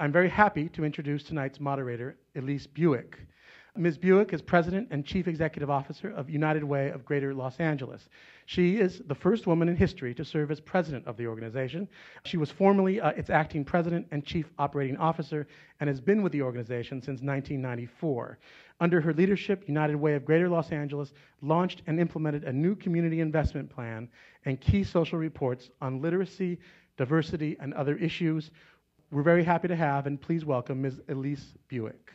I'm very happy to introduce tonight's moderator, Elise Buik. Ms. Buik is President and Chief Executive Officer of United Way of Greater Los Angeles. She is the first woman in history to serve as president of the organization. She was formerly uh, its acting president and chief operating officer and has been with the organization since 1994. Under her leadership, United Way of Greater Los Angeles launched and implemented a new community investment plan and key social reports on literacy, diversity, and other issues. We're very happy to have, and please welcome Ms. Elise Buik.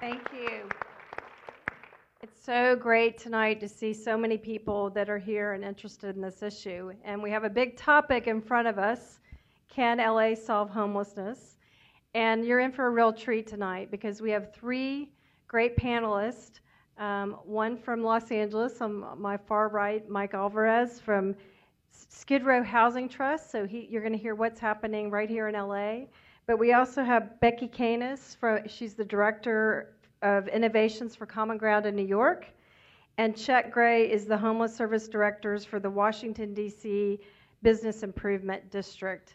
Thank you. It's so great tonight to see so many people that are here and interested in this issue. And we have a big topic in front of us Can LA solve homelessness? And you're in for a real treat tonight because we have three great panelists. Um, one from Los Angeles, on my far right, Mike Alvidrez from Skid Row Housing Trust. So he, you're going to hear what's happening right here in LA. But we also have Becky Kanis, from, she's the director of Innovations for Common Ground in New York. And Chet Grey is the Homeless Service Directors for the Washington, D.C. Business Improvement District.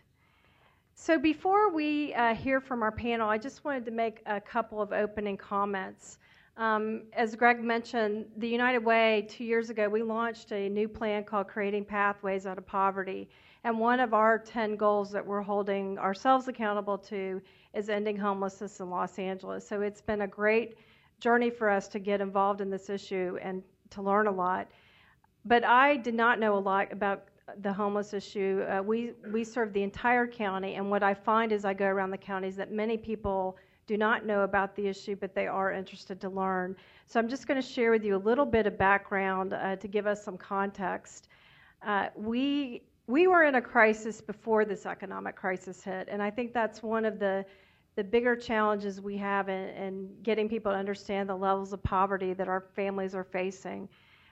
So before we uh, hear from our panel, I just wanted to make a couple of opening comments. Um, as Greg mentioned, the United Way, two years ago, we launched a new plan called Creating Pathways Out of Poverty. And one of our 10 goals that we're holding ourselves accountable to is ending homelessness in Los Angeles. So it's been a great journey for us to get involved in this issue and to learn a lot. But I did not know a lot about the homeless issue. Uh, we we serve the entire county, and what I find as I go around the counties that many people do not know about the issue, but they are interested to learn. So I'm just going to share with you a little bit of background uh, to give us some context. Uh, we we were in a crisis before this economic crisis hit, and I think that's one of the the bigger challenges we have in, in getting people to understand the levels of poverty that our families are facing.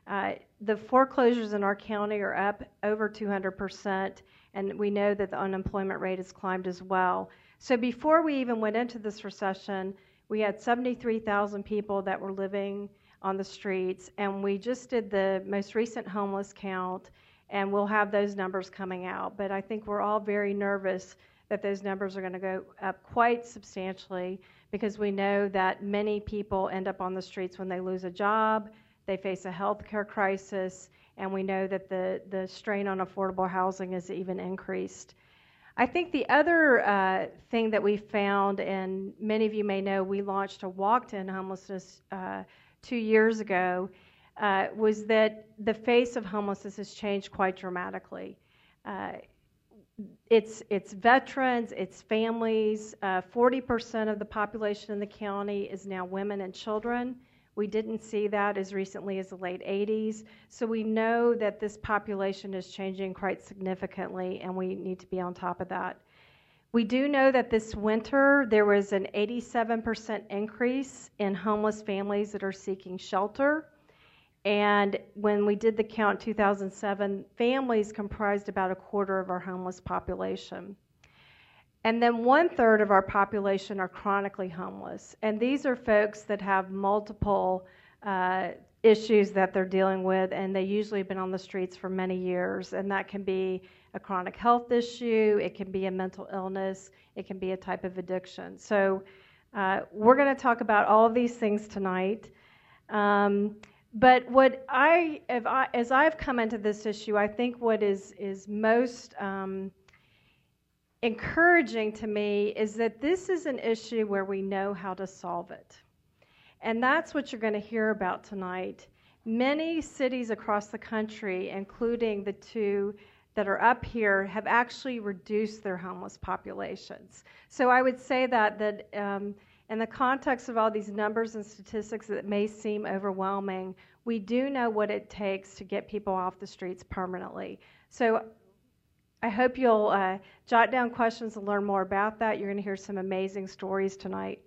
Uh, the foreclosures in our county are up over 200%, and we know that the unemployment rate has climbed as well. So before we even went into this recession, we had 73,000 people that were living on the streets, and we just did the most recent homeless count, and we'll have those numbers coming out. But I think we're all very nervous that those numbers are going to go up quite substantially because we know that many people end up on the streets when they lose a job, they face a health care crisis, and we know that the, the strain on affordable housing is even increased. I think the other uh, thing that we found, and many of you may know, we launched a walk to end homelessness uh, two years ago, uh, was that the face of homelessness has changed quite dramatically. Uh, it's it's veterans, it's families. Uh, forty percent of the population in the county is now women and children. We didn't see that as recently as the late 80s. So we know that this population is changing quite significantly, and we need to be on top of that. We do know that this winter there was an 87% increase in homeless families that are seeking shelter. And when we did the count 2007, families comprised about a quarter of our homeless population. And then one third of our population are chronically homeless. And these are folks that have multiple uh, issues that they're dealing with, and they usually have been on the streets for many years. And that can be a chronic health issue, it can be a mental illness, it can be a type of addiction. So uh, we're going to talk about all of these things tonight. Um, but what I, I, as I've come into this issue, I think what is is most um, encouraging to me is that this is an issue where we know how to solve it, and that's what you're going to hear about tonight. Many cities across the country, including the two that are up here, have actually reduced their homeless populations. So I would say that that. Um, in the context of all these numbers and statistics that may seem overwhelming, we do know what it takes to get people off the streets permanently. So I hope you'll uh, jot down questions and learn more about that. You're going to hear some amazing stories tonight.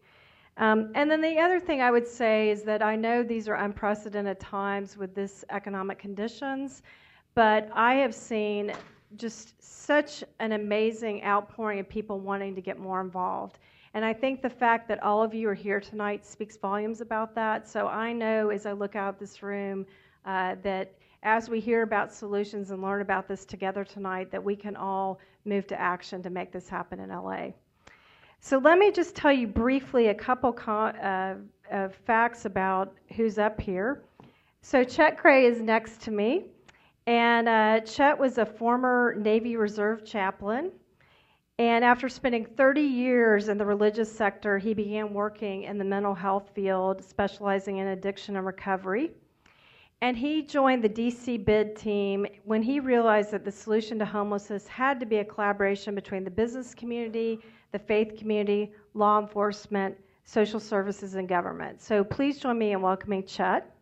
Um, and then the other thing I would say is that I know these are unprecedented times with this economic conditions, but I have seen just such an amazing outpouring of people wanting to get more involved. And I think the fact that all of you are here tonight speaks volumes about that. So I know as I look out this room uh, that as we hear about solutions and learn about this together tonight, that we can all move to action to make this happen in LA. So let me just tell you briefly a couple uh, of facts about who's up here. So Chet Grey is next to me, and uh, Chet was a former Navy Reserve chaplain. And after spending 30 years in the religious sector, he began working in the mental health field, specializing in addiction and recovery. And he joined the DC bid team when he realized that the solution to homelessness had to be a collaboration between the business community, the faith community, law enforcement, social services, and government. So please join me in welcoming Chet.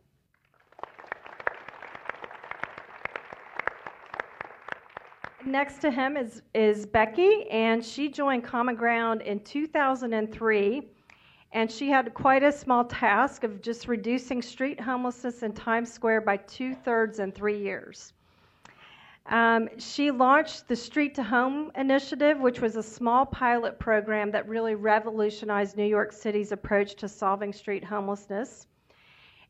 Next to him is, is Becky, and she joined Common Ground in 2003 and she had quite a small task of just reducing street homelessness in Times Square by two thirds in three years. Um, she launched the Street to Home initiative, which was a small pilot program that really revolutionized New York City's approach to solving street homelessness.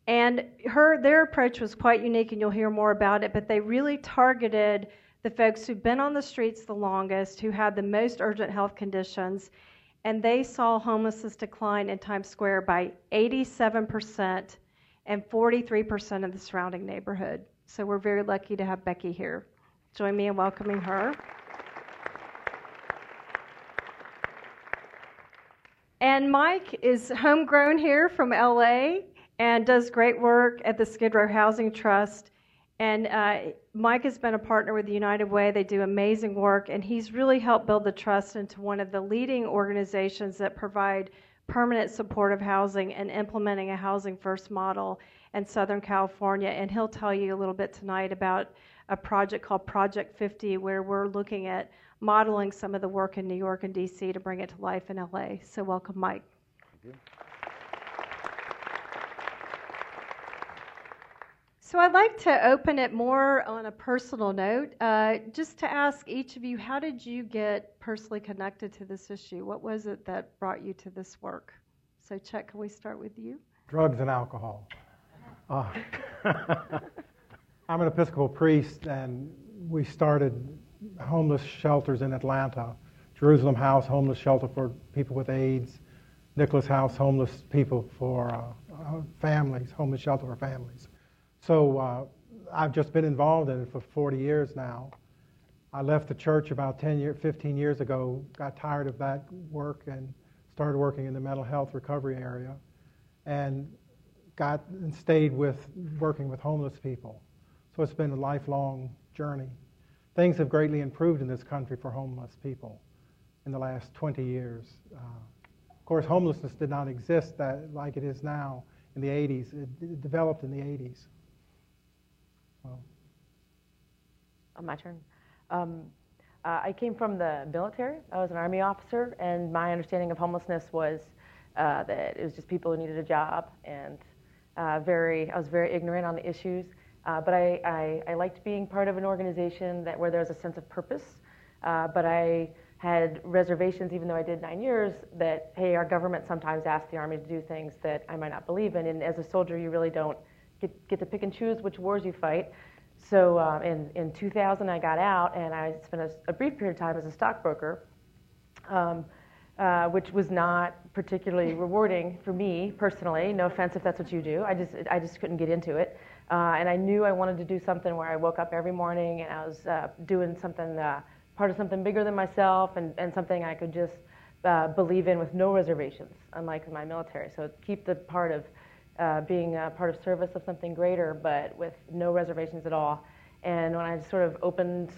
And her, their approach was quite unique, and you'll hear more about it. But they really targeted the folks who've been on the streets the longest, who had the most urgent health conditions, and they saw homelessness decline in Times Square by 87% and 43% of the surrounding neighborhood. So we're very lucky to have Becky here. Join me in welcoming her. And Mike is homegrown here from LA and does great work at the Skid Row Housing Trust. And uh, Mike has been a partner with the United Way. They do amazing work, and he's really helped build the trust into one of the leading organizations that provide permanent supportive housing and implementing a housing first model in Southern California. And he'll tell you a little bit tonight about a project called Project 50, where we're looking at modeling some of the work in New York and DC to bring it to life in LA. So, welcome, Mike. Thank you. So I'd like to open it more on a personal note, uh, just to ask each of you, how did you get personally connected to this issue? What was it that brought you to this work? So, Chet, can we start with you? Drugs and alcohol. Uh, I'm an Episcopal priest, and we started homeless shelters in Atlanta. Jerusalem House, homeless shelter for people with AIDS. Nicholas House, homeless people for uh, families, homeless shelter for families. So uh, I've just been involved in it for 40 years now. I left the church about 10 year, 15 years ago, got tired of that work and started working in the mental health recovery area and got and stayed with working with homeless people. So it's been a lifelong journey. Things have greatly improved in this country for homeless people in the last 20 years. Uh, of course, homelessness did not exist that, like it is now in the 80s. It, it developed in the 80s. Oh, my turn. Um, uh, I came from the military. I was an Army officer, and my understanding of homelessness was uh, that it was just people who needed a job, and uh, very, I was very ignorant on the issues. Uh, but I, I, I, liked being part of an organization that where there was a sense of purpose. Uh, but I had reservations, even though I did nine years, that hey, our government sometimes asks the Army to do things that I might not believe in, and as a soldier, you really don't get, get to pick and choose which wars you fight. So uh, in, in 2000, I got out and I spent a, a brief period of time as a stockbroker, um, uh, which was not particularly rewarding for me personally. No offense if that's what you do. I just, I just couldn't get into it. Uh, and I knew I wanted to do something where I woke up every morning and I was uh, doing something, uh, part of something bigger than myself and, and something I could just uh, believe in with no reservations, unlike my military. So keep the part of uh, being a part of service of something greater, but with no reservations at all. And when I sort of opened,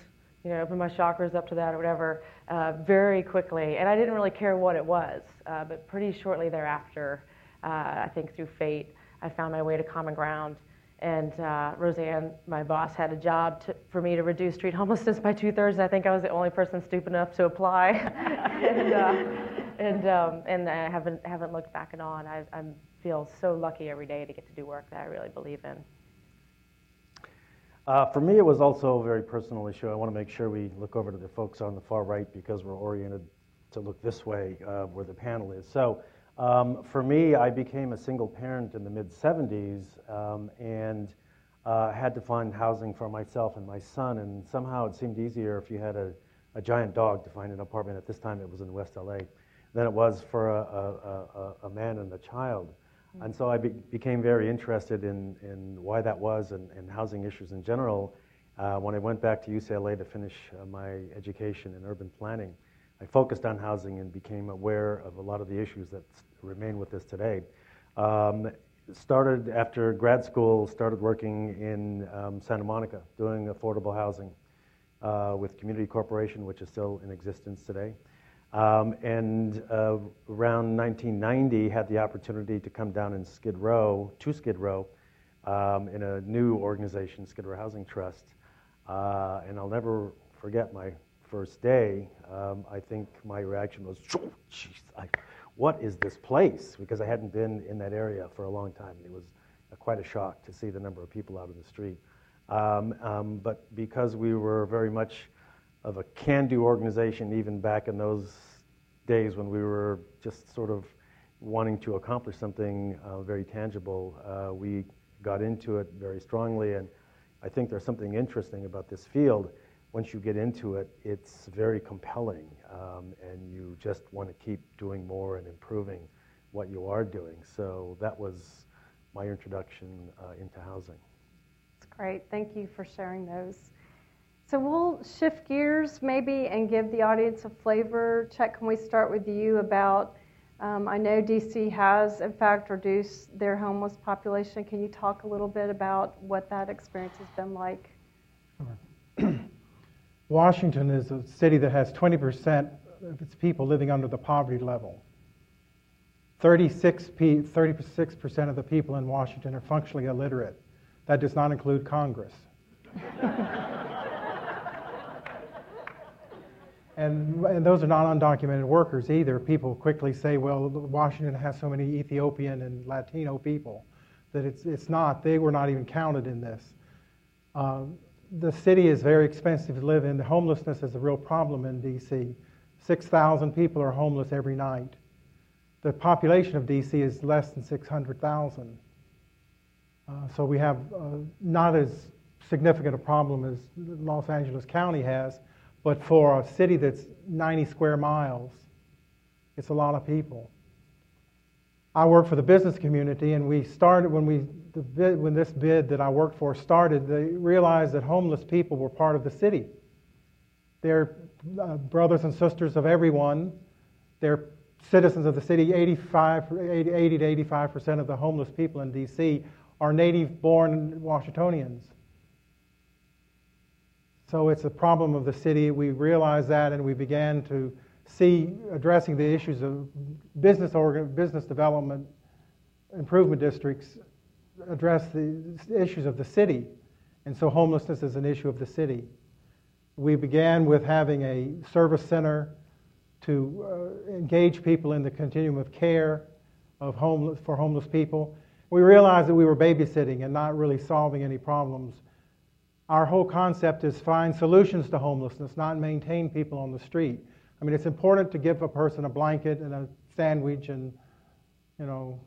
you know, opened my chakras up to that or whatever, uh, very quickly, and I didn't really care what it was, uh, but pretty shortly thereafter, uh, I think through fate, I found my way to common ground. And uh, Rosanne, my boss, had a job to, for me to reduce street homelessness by two thirds. I think I was the only person stupid enough to apply, and uh, and um, and I haven't haven't looked back at all. And I, I'm feel so lucky every day to get to do work that I really believe in. Uh, for me, it was also a very personal issue. I want to make sure we look over to the folks on the far right because we're oriented to look this way uh, where the panel is. So, um, for me, I became a single parent in the mid 70s, um, and uh, had to find housing for myself and my son, and somehow it seemed easier if you had a, a giant dog to find an apartment. At this time, it was in West LA, than it was for a, a, a, man and a child. Mm-hmm. And so I be, became very interested in, in why that was and, and housing issues in general uh, when I went back to UCLA to finish uh, my education in urban planning. I focused on housing and became aware of a lot of the issues that remain with us today. Um, started after grad school, started working in um, Santa Monica doing affordable housing uh, with Community Corporation, which is still in existence today. Um, and uh, around 1990, had the opportunity to come down in Skid Row, to Skid Row, um, in a new organization, Skid Row Housing Trust. Uh, and I'll never forget my first day. Um, I think my reaction was, "Jeez, I, what is this place? Because I hadn't been in that area for a long time. It was uh, quite a shock to see the number of people out in the street. Um, um, but because we were very much of a can do organization, even back in those days when we were just sort of wanting to accomplish something uh, very tangible, uh, we got into it very strongly. And I think there's something interesting about this field once you get into it, it's very compelling, um, and you just want to keep doing more and improving what you are doing. So that was my introduction uh, into housing. That's great. Thank you for sharing those. So we'll shift gears maybe and give the audience a flavor. Chuck, can we start with you about? Um, I know DC has, in fact, reduced their homeless population. Can you talk a little bit about what that experience has been like? Sure. Washington is a city that has 20% of its people living under the poverty level. 36 percent of the people in Washington are functionally illiterate. That does not include Congress. and, and those are not undocumented workers either. People quickly say, well, Washington has so many Ethiopian and Latino people that it's, it's not. They were not even counted in this. Um, the city is very expensive to live in. Homelessness is a real problem in D.C. 6,000 people are homeless every night. The population of D.C. is less than 600,000. Uh, so we have uh, not as significant a problem as Los Angeles County has, but for a city that's 90 square miles, it's a lot of people. I work for the business community, and we started when we the bid, when this bid that I worked for started. They realized that homeless people were part of the city. They're uh, brothers and sisters of everyone. They're citizens of the city. 85, 80, 80 to 85 percent of the homeless people in D.C. are native-born Washingtonians. So it's a problem of the city. We realized that, and we began to see addressing the issues of business organ, business development improvement districts address the issues of the city. And so homelessness is an issue of the city. We began with having a service center to uh, engage people in the continuum of care of homeless, for homeless people. We realized that we were babysitting and not really solving any problems. Our whole concept is find solutions to homelessness, not maintain people on the street. I mean, it's important to give a person a blanket and a sandwich and, you know,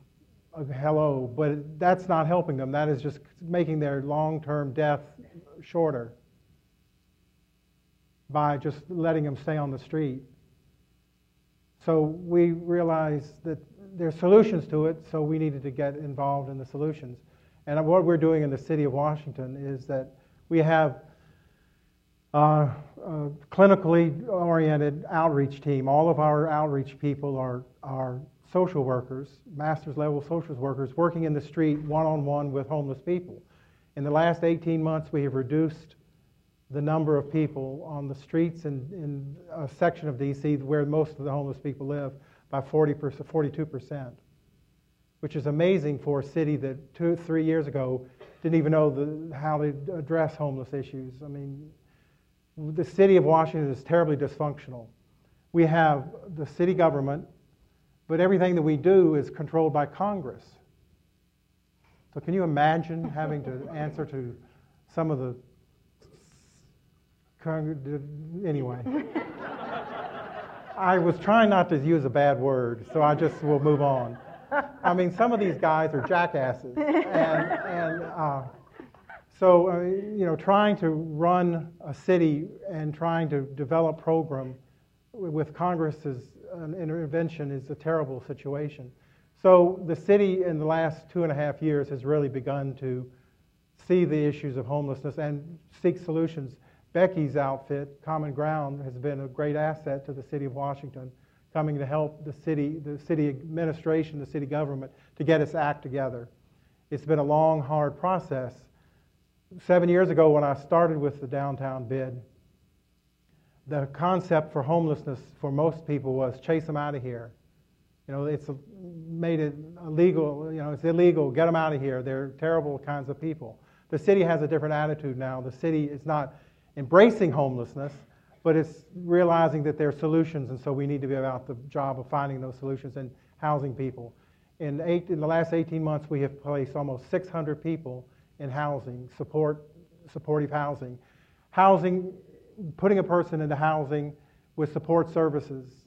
hello, but that's not helping them. That is just making their long term death shorter by just letting them stay on the street. So we realized that there's solutions to it, so we needed to get involved in the solutions. And what we're doing in the city of Washington is that we have uh, a clinically oriented outreach team. All of our outreach people are, are social workers, master's level social workers, working in the street one on one with homeless people. In the last 18 months, we have reduced the number of people on the streets in, in a section of D.C. where most of the homeless people live by 40%, 42%, which is amazing for a city that two, three years ago didn't even know the, how to address homeless issues. I mean, the city of Washington is terribly dysfunctional. We have the city government, but everything that we do is controlled by Congress. So, can you imagine having to answer to some of the. Anyway. I was trying not to use a bad word, so I just will move on. I mean, some of these guys are jackasses. And, and uh, So, uh, you know, trying to run a city and trying to develop program with Congress's intervention is a terrible situation. So the city in the last two and a half years has really begun to see the issues of homelessness and seek solutions. Becky's outfit, Common Ground, has been a great asset to the city of Washington, coming to help the city, the city administration, the city government to get its act together. It's been a long, hard process. Seven years ago, when I started with the downtown bid, the concept for homelessness for most people was chase them out of here. You know, it's made it illegal. You know, it's illegal. Get them out of here. They're terrible kinds of people. The city has a different attitude now. The city is not embracing homelessness, but it's realizing that there are solutions, and so we need to be about the job of finding those solutions and housing people. In, eight, in the last 18 months, we have placed almost 600 people in housing, support, supportive housing. Housing, putting a person into housing with support services,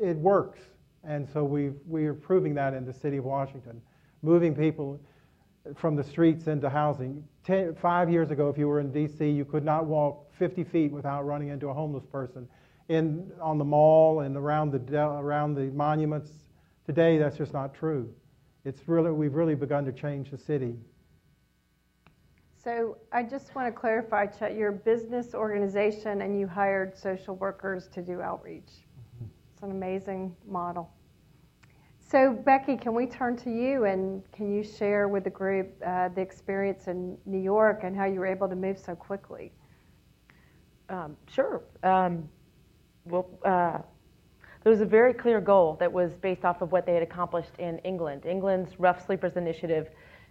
it works. And so we we are proving that in the city of Washington, moving people from the streets into housing. Ten, five years ago, if you were in D.C., you could not walk 50 feet without running into a homeless person. In, on the mall and around the, around the monuments, today that's just not true. It's really, we've really begun to change the city. So I just want to clarify, Chet, you're a business organization and you hired social workers to do outreach. It's an amazing model. So, Becky, can we turn to you and can you share with the group uh, the experience in New York and how you were able to move so quickly? Um, sure. Um, well, uh, there was a very clear goal that was based off of what they had accomplished in England. England's Rough Sleepers Initiative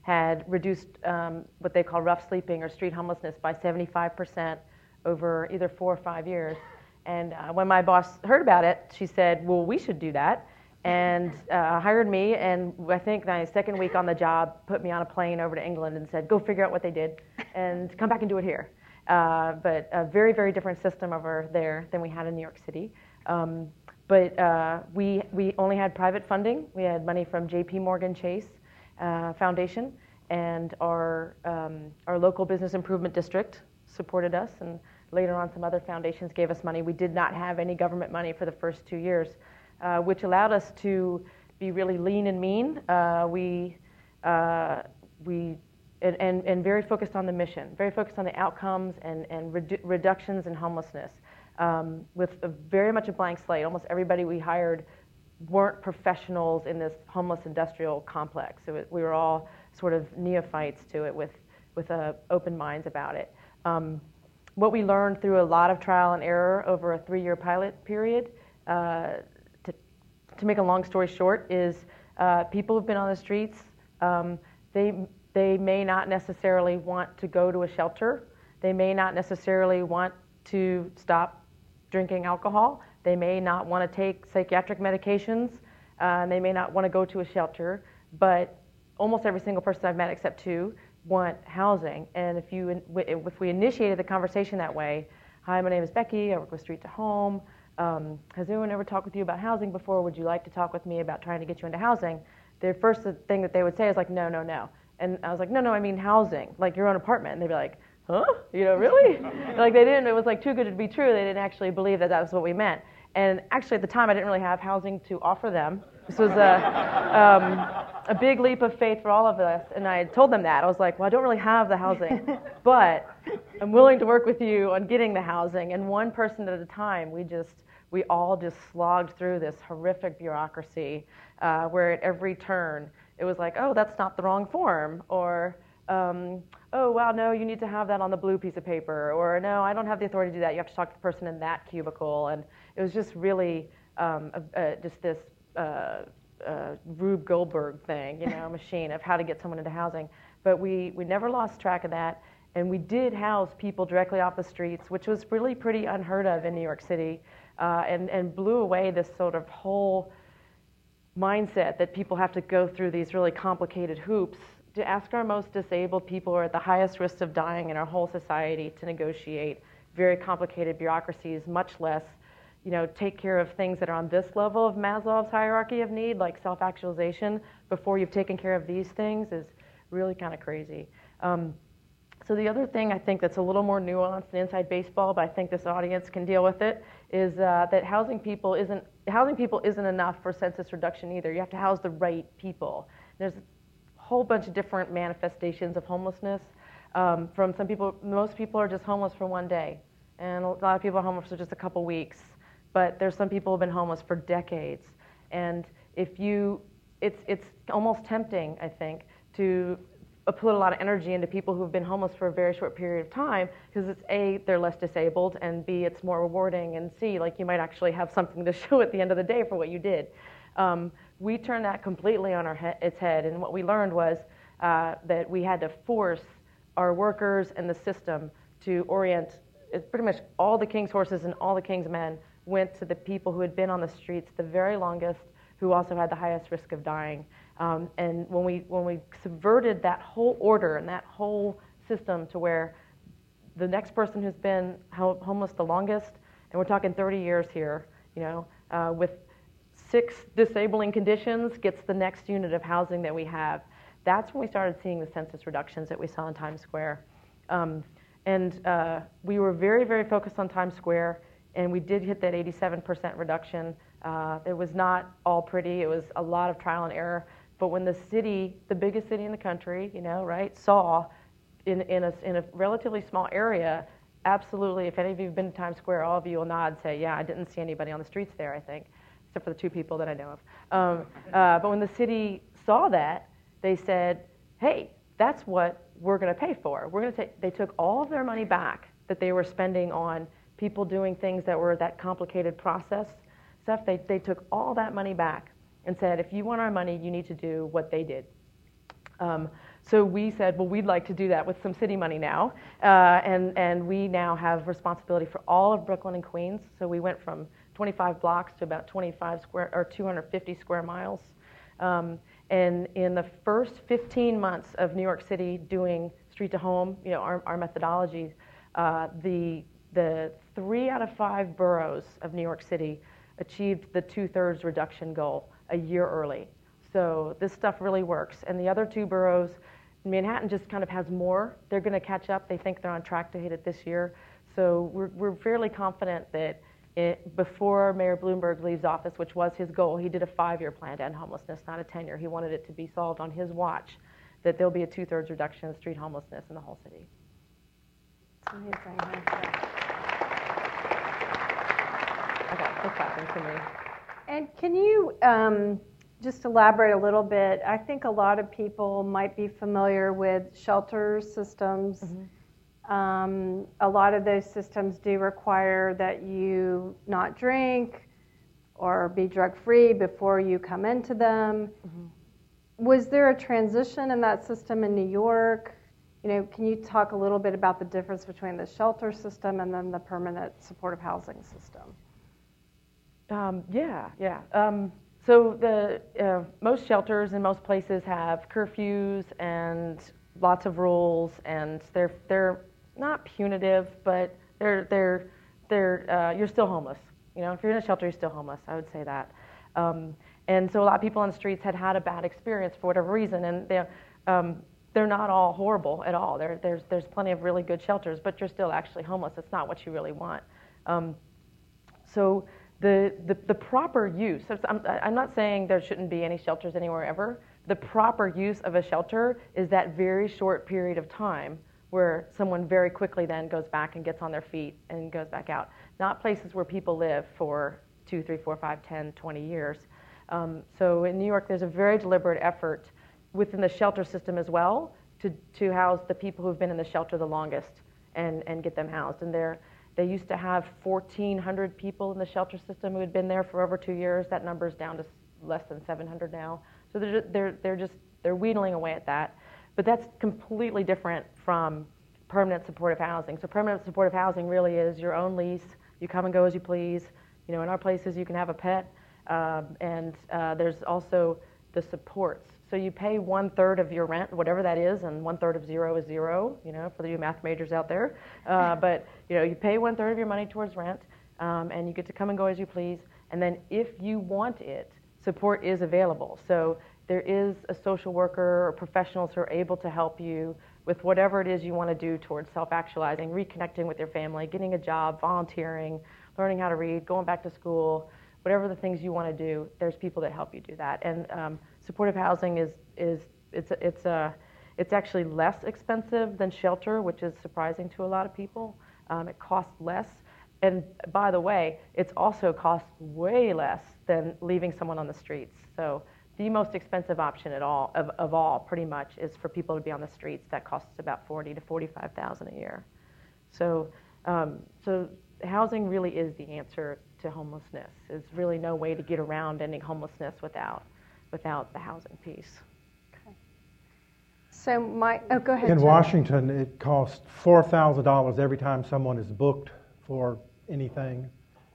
had reduced um, what they call rough sleeping or street homelessness by 75% over either four or five years. And uh, when my boss heard about it, she said, Well, we should do that. And uh, hired me, and I think my second week on the job, put me on a plane over to England and said, Go figure out what they did and come back and do it here. Uh, but a very, very different system over there than we had in New York City. Um, but uh, we, we only had private funding. We had money from JP Morgan Chase uh, Foundation, and our, um, our local business improvement district supported us. And Later on, some other foundations gave us money. We did not have any government money for the first two years, uh, which allowed us to be really lean and mean. Uh, we, uh, we and, and, and, very focused on the mission, very focused on the outcomes and, and redu- reductions in homelessness. Um, with very much a blank slate. Almost everybody we hired weren't professionals in this homeless industrial complex. So we were all sort of neophytes to it with, with uh, open minds about it. Um, what we learned through a lot of trial and error over a three year pilot period, uh, to, to make a long story short, is uh, people who've been on the streets, um, they, they may not necessarily want to go to a shelter. They may not necessarily want to stop drinking alcohol. They may not want to take psychiatric medications. Uh, they may not want to go to a shelter. But almost every single person I've met, except two, want housing. And if you if we initiated the conversation that way, hi, my name is Becky. I work with Street to Home. Um, has anyone ever talked with you about housing before? Would you like to talk with me about trying to get you into housing? The first thing that they would say is like, no, no, no. And I was like, no, no, I mean housing, like your own apartment. And they'd be like, huh? You know, really? like they didn't. It was like too good to be true. They didn't actually believe that that was what we meant. And actually, at the time, I didn't really have housing to offer them. This was a, um, a big leap of faith for all of us. And I told them that. I was like, well, I don't really have the housing, but I'm willing to work with you on getting the housing. And one person at a time, we just, we all just slogged through this horrific bureaucracy uh, where at every turn, it was like, oh, that's not the wrong form. Or, um, oh, wow, no, you need to have that on the blue piece of paper. Or, no, I don't have the authority to do that. You have to talk to the person in that cubicle. And it was just really um, a, a, just this uh, uh, Rube Goldberg thing, you know, machine of how to get someone into housing. But we, we never lost track of that. And we did house people directly off the streets, which was really pretty unheard of in New York City, uh, and, and blew away this sort of whole mindset that people have to go through these really complicated hoops to ask our most disabled people who are at the highest risk of dying in our whole society to negotiate very complicated bureaucracies, much less you know, take care of things that are on this level of Maslow's hierarchy of need, like self-actualization, before you've taken care of these things is really kind of crazy. Um, So the other thing I think that's a little more nuanced than inside baseball, but I think this audience can deal with it, is uh, that housing people isn't housing people isn't enough for census reduction either. You have to house the right people. There's a whole bunch of different manifestations of homelessness. Um, from some people, most people are just homeless for one day, and a lot of people are homeless for just a couple weeks. But there's some people who've been homeless for decades, and if you, it's it's almost tempting, I think, to put a lot of energy into people who've been homeless for a very short period of time because it's a they're less disabled and b it's more rewarding and c like you might actually have something to show at the end of the day for what you did. Um, we turned that completely on he- its head and what we learned was uh, that we had to force our workers and the system to orient pretty much all the king's horses and all the king's men went to the people who had been on the streets the very longest who also had the highest risk of dying um, and when we, when we subverted that whole order and that whole system to where the next person who's been ho- homeless the longest, and we're talking 30 years here, you know, uh, with six disabling conditions, gets the next unit of housing that we have. That's when we started seeing the census reductions that we saw in Times Square. Um, and uh, we were very, very focused on Times Square, and we did hit that 87% reduction. Uh, it was not all pretty, it was a lot of trial and error. But when the city, the biggest city in the country, you know, right, saw in, in, a, in a relatively small area, absolutely, if any of you have been to Times Square, all of you will nod and say, yeah, I didn't see anybody on the streets there, I think, except for the two people that I know of. Um, uh, but when the city saw that, they said, hey, that's what we're going to pay for. We're going to take, they took all of their money back that they were spending on people doing things that were that complicated process stuff. They, they took all that money back and said, if you want our money, you need to do what they did. Um, so we said, well, we'd like to do that with some city money now. Uh, and, and we now have responsibility for all of Brooklyn and Queens. So we went from 25 blocks to about 25 square or 250 square miles. Um, and in the first 15 months of New York City doing street to home, you know, our, our methodology, uh, the, the three out of five boroughs of New York City achieved the two thirds reduction goal a year early. So this stuff really works. And the other two boroughs, Manhattan just kind of has more. They're going to catch up. They think they're on track to hit it this year. So we're, we're fairly confident that it, before Mayor Bloomberg leaves office, which was his goal, he did a five year plan to end homelessness, not a 10 year. He wanted it to be solved on his watch, that there'll be a two thirds reduction in street homelessness in the whole city. That's happened to me. And can you um, just elaborate a little bit? I think a lot of people might be familiar with shelter systems. Mm-hmm. Um, a lot of those systems do require that you not drink or be drug free before you come into them. Mm-hmm. Was there a transition in that system in New York? You know, can you talk a little bit about the difference between the shelter system and then the permanent supportive housing system? Um, yeah, yeah. Um, so the uh, most shelters in most places have curfews and lots of rules, and they're they're not punitive, but they're they're they're uh, you're still homeless. You know, if you're in a shelter, you're still homeless. I would say that. Um, and so a lot of people on the streets had had a bad experience for whatever reason, and they um, they're not all horrible at all. There, there's there's plenty of really good shelters, but you're still actually homeless. It's not what you really want. Um, so the, the, the proper use, I'm, I'm not saying there shouldn't be any shelters anywhere ever. The proper use of a shelter is that very short period of time where someone very quickly then goes back and gets on their feet and goes back out. Not places where people live for two, three, four, five, 10, 20 years. Um, so in New York, there's a very deliberate effort within the shelter system as well to, to house the people who've been in the shelter the longest and, and get them housed. And they're, they used to have 1,400 people in the shelter system who had been there for over two years. That number is down to less than 700 now. So they're, they're, they're just they're wheedling away at that. But that's completely different from permanent supportive housing. So permanent supportive housing really is your own lease. You come and go as you please. You know, in our places you can have a pet, um, and uh, there's also the supports. So you pay one third of your rent, whatever that is, and one third of zero is zero. You know, for the math majors out there. Uh, but you know, you pay one third of your money towards rent, um, and you get to come and go as you please. And then, if you want it, support is available. So there is a social worker or professionals who are able to help you with whatever it is you want to do towards self actualizing, reconnecting with your family, getting a job, volunteering, learning how to read, going back to school, whatever the things you want to do, there's people that help you do that. And um, supportive housing is, is it's, it's, a, it's actually less expensive than shelter, which is surprising to a lot of people. Um, it costs less. And by the way, it's also costs way less than leaving someone on the streets. So the most expensive option at all of, of all pretty much is for people to be on the streets that costs about 40 to 45,000 a year. So um, so housing really is the answer to homelessness. There's really no way to get around ending homelessness without without the housing piece. Okay. So my oh go ahead. In Jim. Washington, it costs four thousand dollars every time someone is booked for anything.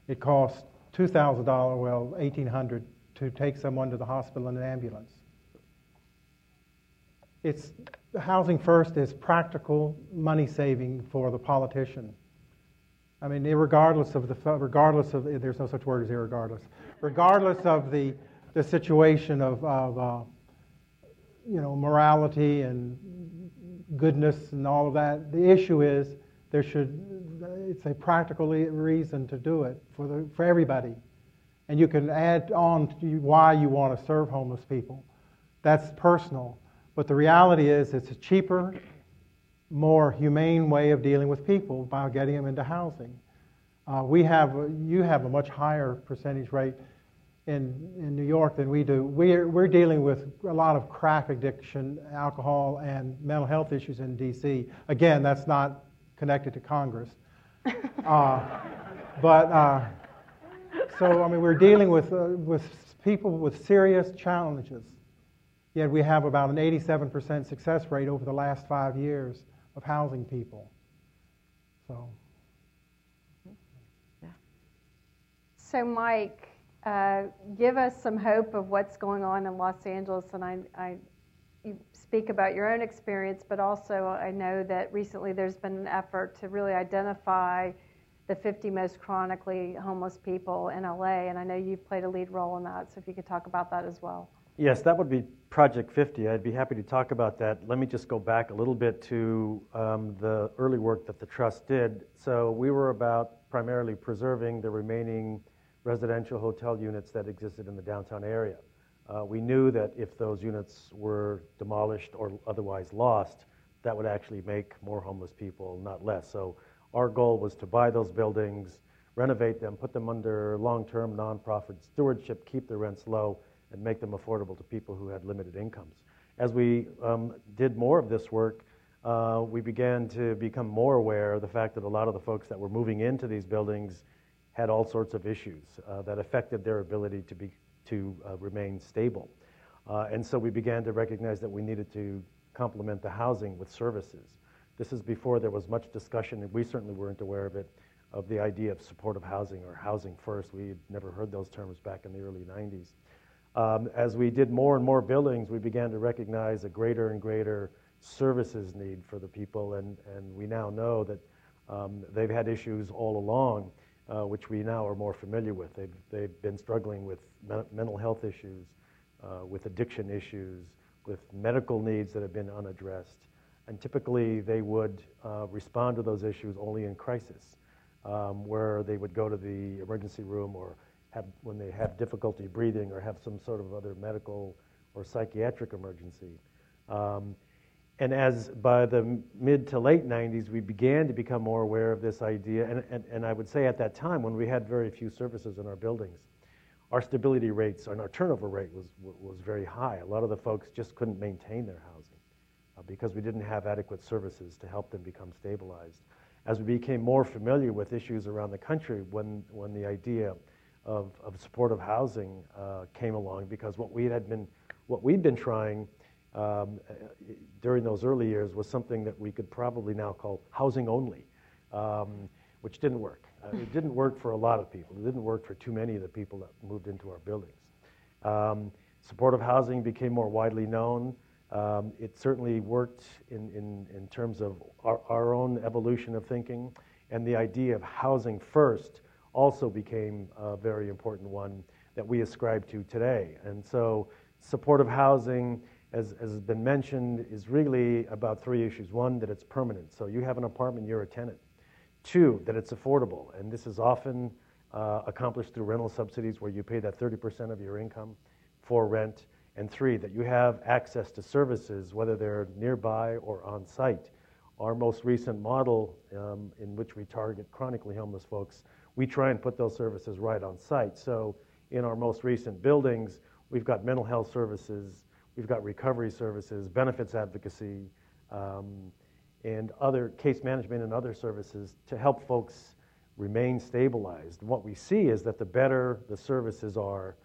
It costs two thousand dollars, well, eighteen hundred, to take someone to the hospital in an ambulance. It's housing first is practical money saving for the politician. I mean, regardless of the regardless of there's no such word as irregardless. Regardless of the the situation of, of uh, you know morality and goodness and all of that, the issue is there should it's a practical reason to do it for the for everybody, and you can add on to why you want to serve homeless people. That's personal, but the reality is it's a cheaper more humane way of dealing with people by getting them into housing. Uh, we have, you have a much higher percentage rate in, in New York than we do. We're, we're dealing with a lot of crack addiction, alcohol, and mental health issues in D.C. Again, that's not connected to Congress. uh, but uh, so, I mean, we're dealing with, uh, with people with serious challenges. Yet we have about an 87% success rate over the last five years of housing people. So. Yeah. So, Mike, uh, give us some hope of what's going on in Los Angeles. And I, I, speak about your own experience, but also I know that recently there's been an effort to really identify the 50 most chronically homeless people in LA. And I know you've played a lead role in that. So, if you could talk about that as well. Yes, that would be Project 50. I'd be happy to talk about that. Let me just go back a little bit to um, the early work that the Trust did. So we were about primarily preserving the remaining residential hotel units that existed in the downtown area. Uh, we knew that if those units were demolished or otherwise lost, that would actually make more homeless people, not less. So our goal was to buy those buildings, renovate them, put them under long-term nonprofit stewardship, keep the rents low, and make them affordable to people who had limited incomes. As we um, did more of this work, uh, we began to become more aware of the fact that a lot of the folks that were moving into these buildings had all sorts of issues uh, that affected their ability to, be, to uh, remain stable. Uh, and so we began to recognize that we needed to complement the housing with services. This is before there was much discussion, and we certainly weren't aware of it, of the idea of supportive housing or housing first. We had never heard those terms back in the early 90s. Um, as we did more and more buildings, we began to recognize a greater and greater services need for the people, and, and we now know that um, they've had issues all along, uh, which we now are more familiar with. They've, they've been struggling with me- mental health issues, uh, with addiction issues, with medical needs that have been unaddressed. And typically, they would uh, respond to those issues only in crisis, um, where they would go to the emergency room or have, when they have difficulty breathing or have some sort of other medical or psychiatric emergency. Um, and as by the mid to late 90s, we began to become more aware of this idea. And, and, and I would say at that time, when we had very few services in our buildings, our stability rates and our turnover rate was, was very high. A lot of the folks just couldn't maintain their housing uh, because we didn't have adequate services to help them become stabilized. As we became more familiar with issues around the country, when, when the idea of, of supportive housing uh, came along because what we had been, what we'd been trying um, during those early years was something that we could probably now call housing only, um, which didn't work. Uh, it didn't work for a lot of people. It didn't work for too many of the people that moved into our buildings. Um, supportive housing became more widely known. Um, it certainly worked in, in, in terms of our, our own evolution of thinking and the idea of housing first also became a very important one that we ascribe to today. And so, supportive housing as, as has been mentioned, is really about three issues. One, that it's permanent. So you have an apartment, you're a tenant. Two, that it's affordable. And this is often uh, accomplished through rental subsidies where you pay that 30% of your income for rent. And three, that you have access to services, whether they're nearby or on site. Our most recent model, um, in which we target chronically homeless folks, we try and put those services right on site. So in our most recent buildings, we've got mental health services, we've got recovery services, benefits advocacy, um, and other case management and other services to help folks remain stabilized. What we see is that the better the services are,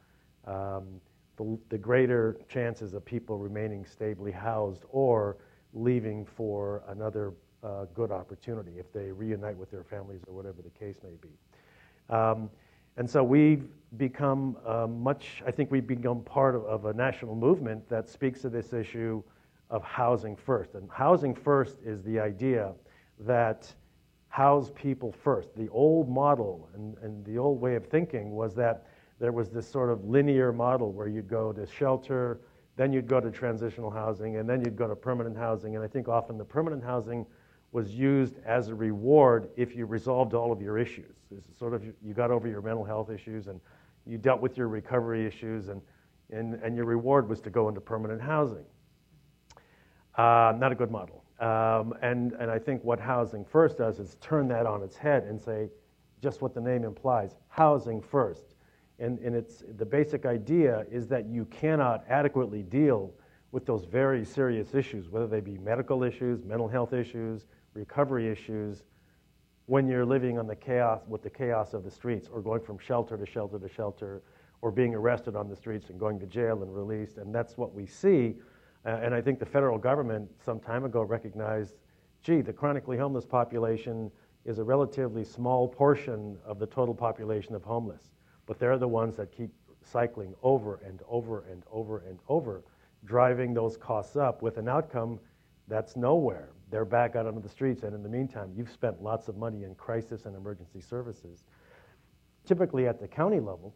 um, the, the, greater chances of people remaining stably housed or leaving for another uh, good opportunity if they reunite with their families or whatever the case may be. Um, and so we've become uh, much, I think we've become part of, of, a national movement that speaks to this issue of housing first. And housing first is the idea that house people first. The old model and, and the old way of thinking was that there was this sort of linear model where you'd go to shelter, then you'd go to transitional housing, and then you'd go to permanent housing. And I think often the permanent housing was used as a reward if you resolved all of your issues. Sort of you got over your mental health issues and you dealt with your recovery issues, and, and, and your reward was to go into permanent housing. Uh, not a good model. Um, and, and I think what Housing First does is turn that on its head and say just what the name implies housing first. And, and it's, the basic idea is that you cannot adequately deal with those very serious issues, whether they be medical issues, mental health issues, recovery issues, when you're living on the chaos with the chaos of the streets or going from shelter to shelter to shelter or being arrested on the streets and going to jail and released. And that's what we see. Uh, and i think the federal government some time ago recognized gee the chronically homeless population is a relatively small portion of the total population of homeless. But they're the ones that keep cycling over and over and over and over driving those costs up with an outcome that's nowhere. They're back out on the streets, and in the meantime, you've spent lots of money in crisis and emergency services, typically at the county level,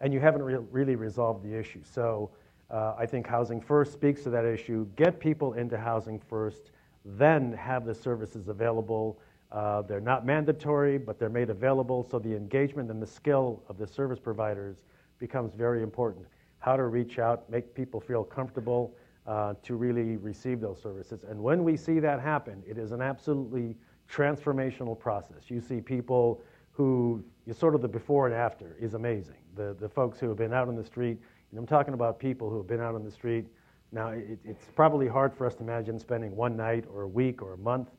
and you haven't re- really resolved the issue. So uh, I think Housing First speaks to that issue. Get people into housing first, then have the services available. Uh, they're not mandatory, but they're made available, so the engagement and the skill of the service providers becomes very important. How to reach out, make people feel comfortable uh, to really receive those services. And when we see that happen, it is an absolutely transformational process. You see people who, sort of the before and after is amazing. The, the folks who have been out on the street, and I'm talking about people who have been out on the street. Now, it, it's probably hard for us to imagine spending one night or a week or a month.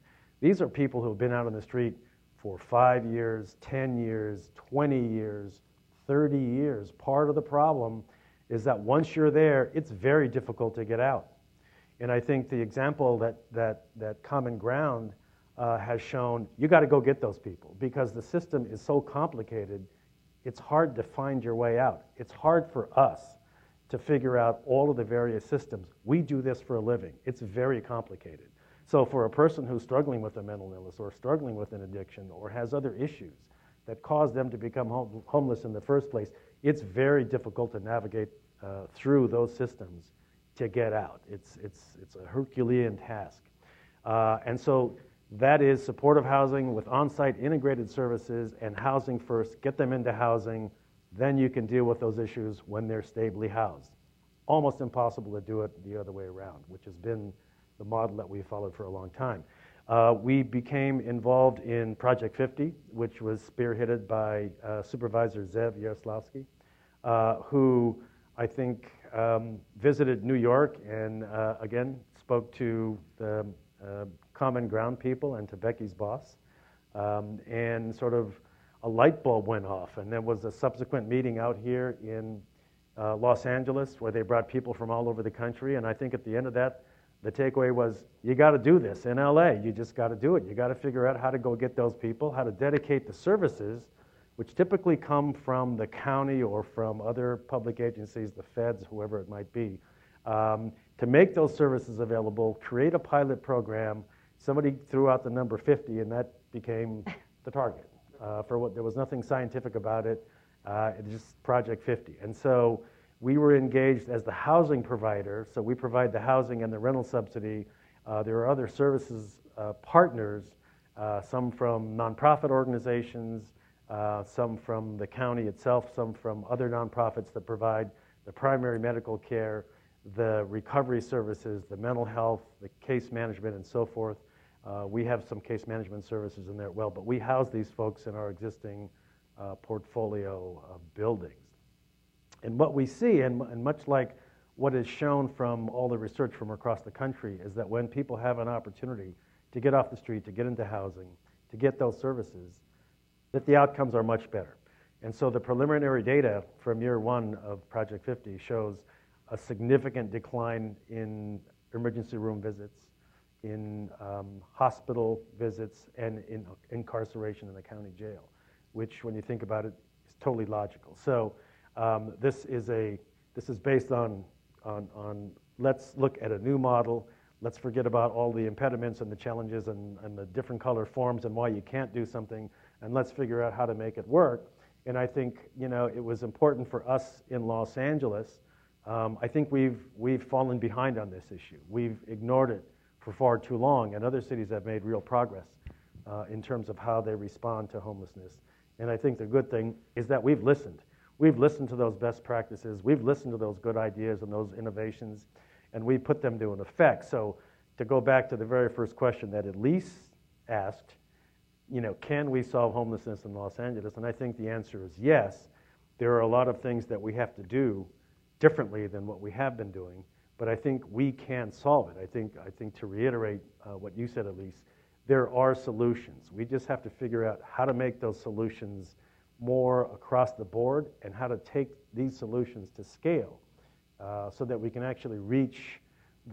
These are people who have been out on the street for five years, 10 years, 20 years, 30 years. Part of the problem is that once you're there, it's very difficult to get out. And I think the example that, that, that Common Ground uh, has shown, you got to go get those people because the system is so complicated, it's hard to find your way out. It's hard for us to figure out all of the various systems. We do this for a living, it's very complicated. So, for a person who's struggling with a mental illness or struggling with an addiction or has other issues that cause them to become home- homeless in the first place, it's very difficult to navigate uh, through those systems to get out. It's, it's, it's a Herculean task. Uh, and so that is supportive housing with on site integrated services and housing first. Get them into housing, then you can deal with those issues when they're stably housed. Almost impossible to do it the other way around, which has been the model that we followed for a long time. Uh, we became involved in Project 50, which was spearheaded by uh, Supervisor Zev Yaroslavsky uh, who I think um, visited New York and uh, again spoke to the uh, Common Ground people and to Becky's boss. Um, and sort of a light bulb went off. And there was a subsequent meeting out here in uh, Los Angeles where they brought people from all over the country. And I think at the end of that, the takeaway was you got to do this in LA. You just got to do it. You got to figure out how to go get those people, how to dedicate the services which typically come from the county or from other public agencies, the feds, whoever it might be, um, to make those services available, create a pilot program. Somebody threw out the number 50, and that became the target. Uh, for what there was nothing scientific about it. Uh, it's just Project 50. And so We were engaged as the housing provider, so we provide the housing and the rental subsidy. Uh, there are other services uh, partners, uh, some from nonprofit organizations, uh, some from the county itself, some from other nonprofits that provide the primary medical care, the recovery services, the mental health, the case management, and so forth. Uh, we have some case management services in there as well, but we house these folks in our existing uh, portfolio of buildings. And what we see, and, and much like what is shown from all the research from across the country, is that when people have an opportunity to get off the street, to get into housing, to get those services, that the outcomes are much better. And so the preliminary data from year one of Project 50 shows a significant decline in emergency room visits, in um, hospital visits, and in incarceration in the county jail, which, when you think about it, is totally logical. So um, this is a this is based on, on on let's look at a new model. Let's forget about all the impediments and the challenges and, and the different color forms and why you can't do something, and let's figure out how to make it work. And I think you know it was important for us in Los Angeles. Um, I think we've we've fallen behind on this issue. We've ignored it for far too long, and other cities have made real progress uh, in terms of how they respond to homelessness. And I think the good thing is that we've listened. We've listened to those best practices. We've listened to those good ideas and those innovations, and we put them to an effect. So, to go back to the very first question that Elise asked, you know, can we solve homelessness in Los Angeles? And I think the answer is yes. There are a lot of things that we have to do differently than what we have been doing, but I think we can solve it. I think, I think to reiterate uh, what you said, Elise, there are solutions. We just have to figure out how to make those solutions more across the board and how to take these solutions to scale uh, so that we can actually reach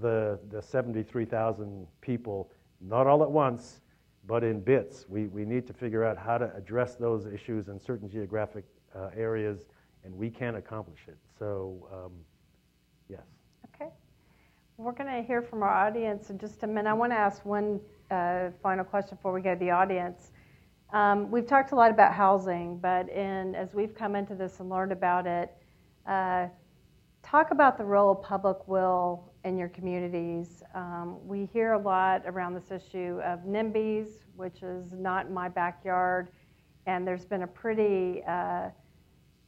the, the 73,000 people, not all at once, but in bits. We, we need to figure out how to address those issues in certain geographic uh, areas, and we can accomplish it. So, um, yes. Okay. We're going to hear from our audience in just a minute. I want to ask one uh, final question before we go to the audience. Um, we've talked a lot about housing, but in, as we've come into this and learned about it, uh, talk about the role of public will in your communities. Um, we hear a lot around this issue of NIMBYs, which is not my backyard, and there's been a pretty uh,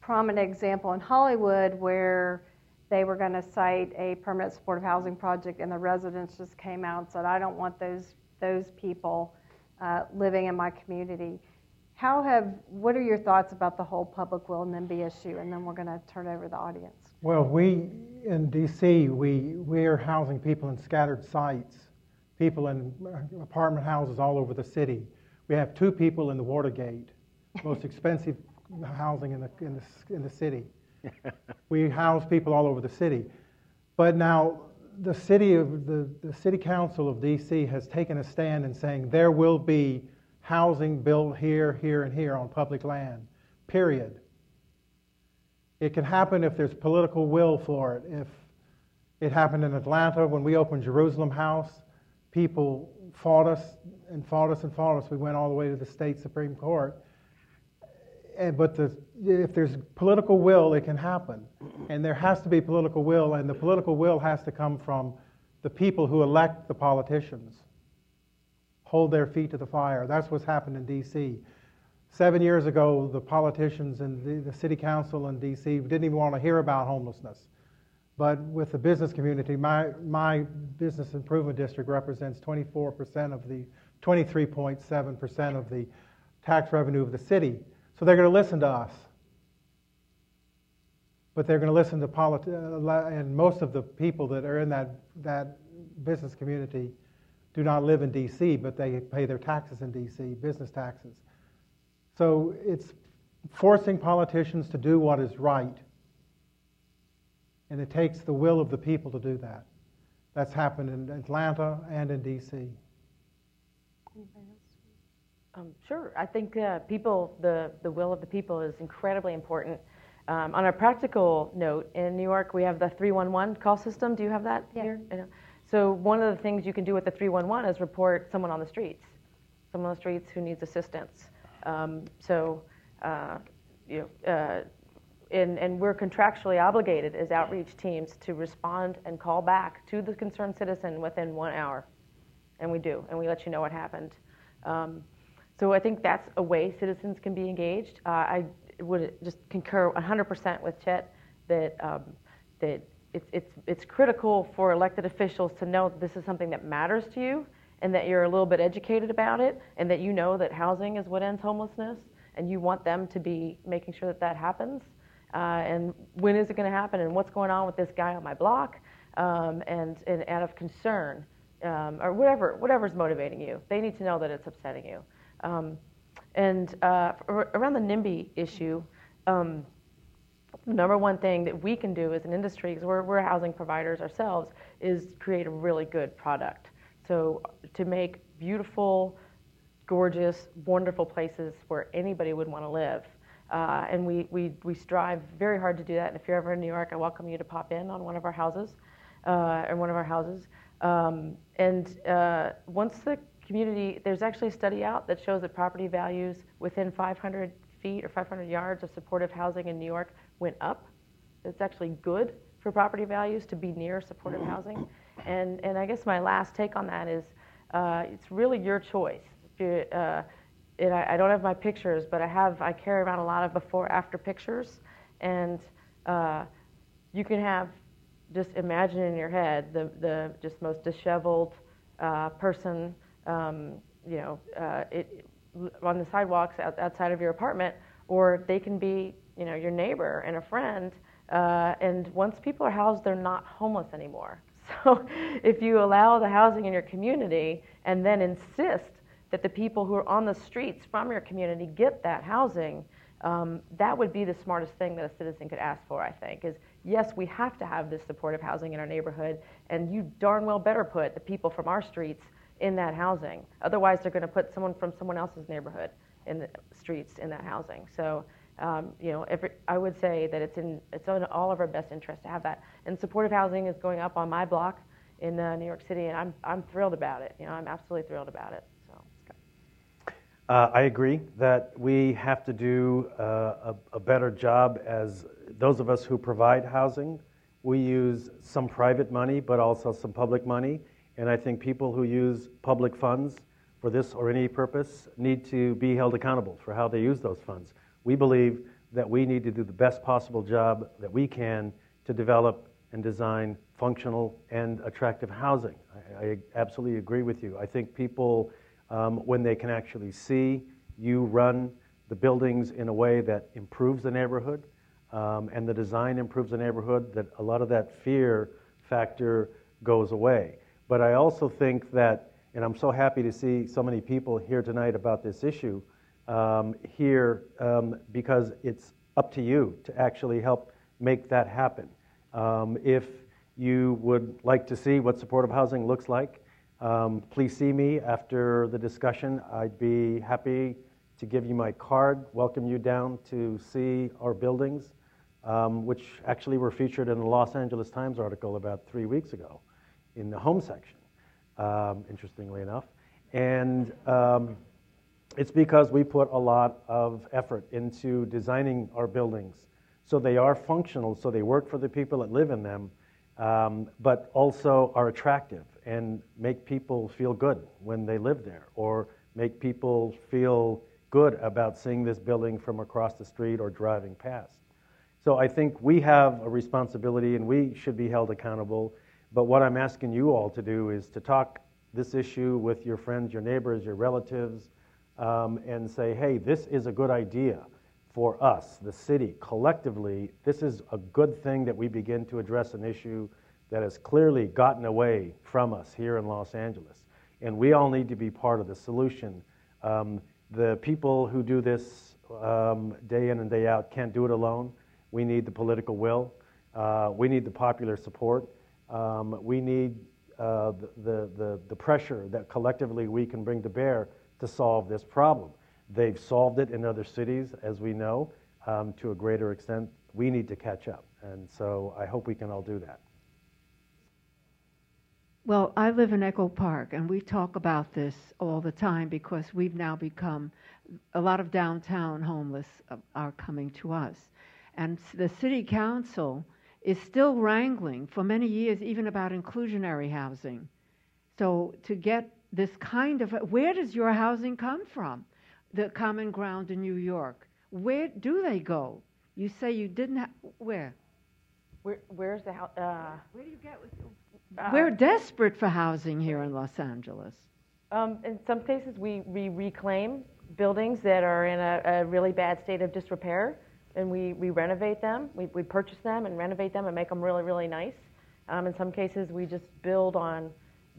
prominent example in Hollywood where they were going to site a permanent supportive housing project, and the residents just came out and said, "I don't want those those people." Uh, living in my community. How have, what are your thoughts about the whole public will and NIMBY issue? And then we're going to turn over to the audience. Well, we in DC, we, we are housing people in scattered sites, people in apartment houses all over the city. We have two people in the Watergate, most expensive housing in the, in the, in the city. we house people all over the city. But now the city of the, the city council of DC has taken a stand in saying there will be housing built here, here, and here on public land. Period. It can happen if there's political will for it. If it happened in Atlanta when we opened Jerusalem House, people fought us and fought us and fought us. We went all the way to the state Supreme Court and, but the, if there's political will, it can happen. And there has to be political will, and the political will has to come from the people who elect the politicians. Hold their feet to the fire. That's what's happened in D.C. Seven years ago, the politicians and the, the city council in D.C. didn't even want to hear about homelessness. But with the business community, my, my business improvement district represents 24% of the, 23.7% of the tax revenue of the city. So they're going to listen to us. But they're going to listen to politics, uh, and most of the people that are in that, that business community do not live in D.C., but they pay their taxes in D.C., business taxes. So it's forcing politicians to do what is right. And it takes the will of the people to do that. That's happened in Atlanta and in D.C. Um, sure. I think uh, people, the, the will of the people is incredibly important. Um, on a practical note, in New York, we have the 311 call system. Do you have that yeah. here? So, one of the things you can do with the 311 is report someone on the streets, someone on the streets who needs assistance. Um, so, uh, you know, uh, and, and we're contractually obligated as outreach teams to respond and call back to the concerned citizen within one hour. And we do, and we let you know what happened. Um, so I think that's a way citizens can be engaged. Uh, I would just concur 100% with Chet that, um, that it's, it's, it's critical for elected officials to know this is something that matters to you and that you're a little bit educated about it and that you know that housing is what ends homelessness and you want them to be making sure that that happens. Uh, and when is it going to happen and what's going on with this guy on my block um, and, and out of concern um, or whatever whatever's motivating you they need to know that it's upsetting you um, and uh, around the NIMBY issue um, the number one thing that we can do as an industry because we're, we're housing providers ourselves is create a really good product so to make beautiful gorgeous, wonderful places where anybody would want to live. Uh, and we, we, we strive very hard to do that. And if you're ever in New York, I welcome you to pop in on one of our houses, uh, or one of our houses. Um, and uh, once the community, there's actually a study out that shows that property values within 500 feet or 500 yards of supportive housing in New York went up. It's actually good for property values to be near supportive housing. And, and I guess my last take on that is uh, it's really your choice uh, it, I, I, don't have my pictures, but I have I carry around a lot of before after pictures, and uh, you can have just imagine in your head the the just most disheveled uh, person, um, you know, uh, it, on the sidewalks out, outside of your apartment, or they can be you know your neighbor and a friend. Uh, and once people are housed, they're not homeless anymore. So if you allow the housing in your community and then insist that the people who are on the streets from your community get that housing, um, that would be the smartest thing that a citizen could ask for, I think, is yes, we have to have this supportive housing in our neighborhood, and you darn well better put the people from our streets in that housing. Otherwise, they're going to put someone from someone else's neighborhood in the streets in that housing. So, um, you know, every, I would say that it's in it's in all of our best interest to have that. And supportive housing is going up on my block in uh, New York City, and I'm I'm thrilled about it. You know, I'm absolutely thrilled about it. Uh, I agree that we have to do uh, a, a, better job as those of us who provide housing. We use some private money, but also some public money. And I think people who use public funds for this or any purpose need to be held accountable for how they use those funds. We believe that we need to do the best possible job that we can to develop and design functional and attractive housing. I, I absolutely agree with you. I think people um, when they can actually see you run the buildings in a way that improves the neighborhood um, and the design improves the neighborhood, that a lot of that fear factor goes away. But I also think that, and I'm so happy to see so many people here tonight about this issue um, here um, because it's up to you to actually help make that happen. Um, if you would like to see what supportive housing looks like, um, please see me after the discussion. I'd be happy to give you my card, welcome you down to see our buildings, um, which actually were featured in the Los Angeles Times article about three weeks ago in the home section, um, interestingly enough. And um, it's because we put a lot of effort into designing our buildings so they are functional, so they work for the people that live in them, um, but also are attractive and make people feel good when they live there, or make people feel good about seeing this building from across the street or driving past. So I think we have a responsibility and we should be held accountable. But what I'm asking you all to do is to talk this issue with your friends, your neighbors, your relatives, um, and say, hey, this is a good idea for us, the city, collectively. This is a good thing that we begin to address an issue that has clearly gotten away from us here in Los Angeles. And we all need to be part of the solution. Um, the people who do this um, day in and day out can't do it alone. We need the political will. Uh, we need the popular support. Um, we need uh, the, the, the pressure that collectively we can bring to bear to solve this problem. They've solved it in other cities, as we know, um, to a greater extent. We need to catch up. And so I hope we can all do that. Well, I live in Echo Park, and we talk about this all the time because we've now become a lot of downtown homeless are coming to us. And the city council is still wrangling for many years, even about inclusionary housing. So to get this kind of where does your housing come from? The common ground in New York. Where do they go? You say you didn't have where? Where, where's the house? Uh, Where do you get? uh, We're desperate for housing here in Los Angeles. Um, in some cases, we, we reclaim buildings that are in a, a really bad state of disrepair, and we, we renovate them. We, we purchase them and renovate them and make them really, really nice. Um, in some cases, we just build on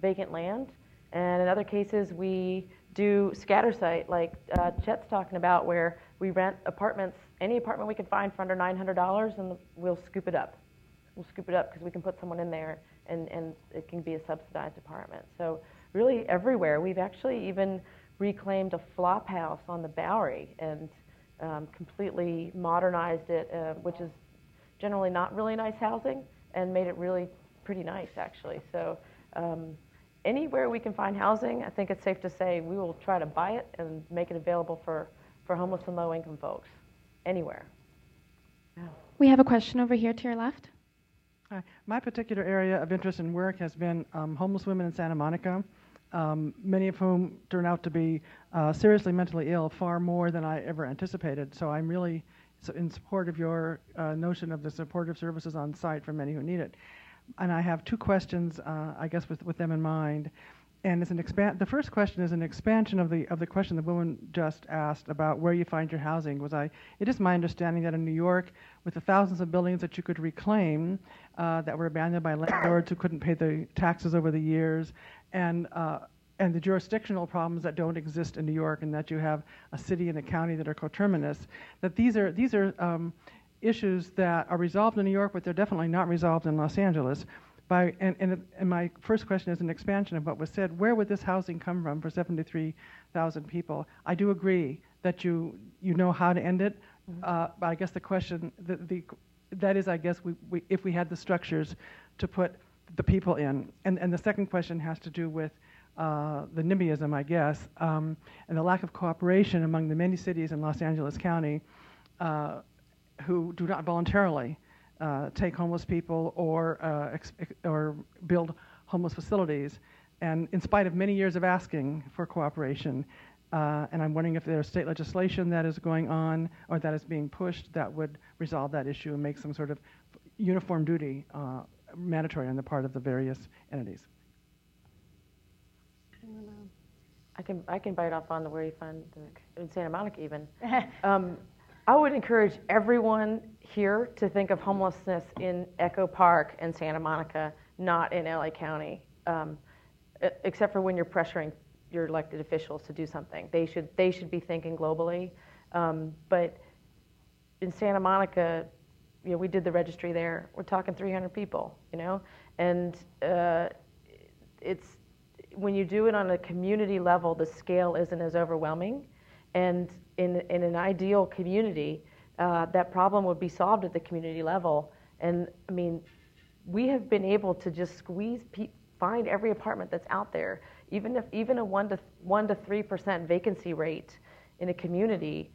vacant land, and in other cases, we do scatter site, like uh, Chet's talking about, where we rent apartments, any apartment we can find for under $900, and we'll scoop it up. We'll scoop it up because we can put someone in there, and, and it can be a subsidized apartment. So really everywhere. We've actually even reclaimed a flop house on the Bowery and um, completely modernized it, uh, which is generally not really nice housing, and made it really pretty nice actually. So um, anywhere we can find housing, I think it's safe to say we will try to buy it and make it available for, for homeless and low income folks. Anywhere. Yeah. We have a question over here to your left. Hi. My particular area of interest and work has been um, homeless women in Santa Monica, um, many of whom turn out to be uh, seriously mentally ill, far more than I ever anticipated. So I'm really in support of your uh, notion of the supportive services on site for many who need it. And I have two questions, uh, I guess, with, with them in mind. And it's an expand. The first question is an expansion of the of the question the woman just asked about where you find your housing. Was I? It is my understanding that in New York, with the thousands of buildings that you could reclaim uh, that were abandoned by landlords who couldn't pay the taxes over the years, and uh, and the jurisdictional problems that don't exist in New York, and that you have a city and a county that are coterminous. That these are these are um, issues that are resolved in New York, but they're definitely not resolved in Los Angeles. By, and, and, and, my first question is an expansion of what was said. Where would this housing come from for 73,000 people? I do agree that you, you know how to end it, mm-hmm. uh, but I guess the question, the, the, that is, I guess, we, we, if we had the structures to put the people in. And, and the second question has to do with uh, the NIMBYism, I guess, um, and the lack of cooperation among the many cities in Los Angeles County uh, who do not voluntarily uh, take homeless people or, uh, ex- or build homeless facilities. And in spite of many years of asking for cooperation, uh, and I'm wondering if there's state legislation that is going on or that is being pushed that would resolve that issue and make some sort of uniform duty uh, mandatory on the part of the various entities. I can I can bite off on the where you find the, in Santa Monica even. um, I would encourage everyone here to think of homelessness in Echo Park and Santa Monica, not in LA County, um, except for when you're pressuring your elected officials to do something. They should they should be thinking globally. Um, but in Santa Monica, you know, we did the registry there. We're talking 300 people, you know, and uh, it's when you do it on a community level, the scale isn't as overwhelming. And in, in an ideal community, uh, that problem would be solved at the community level. And I mean, we have been able to just squeeze, pe- find every apartment that's out there. Even if even a one to one to three percent vacancy rate in a community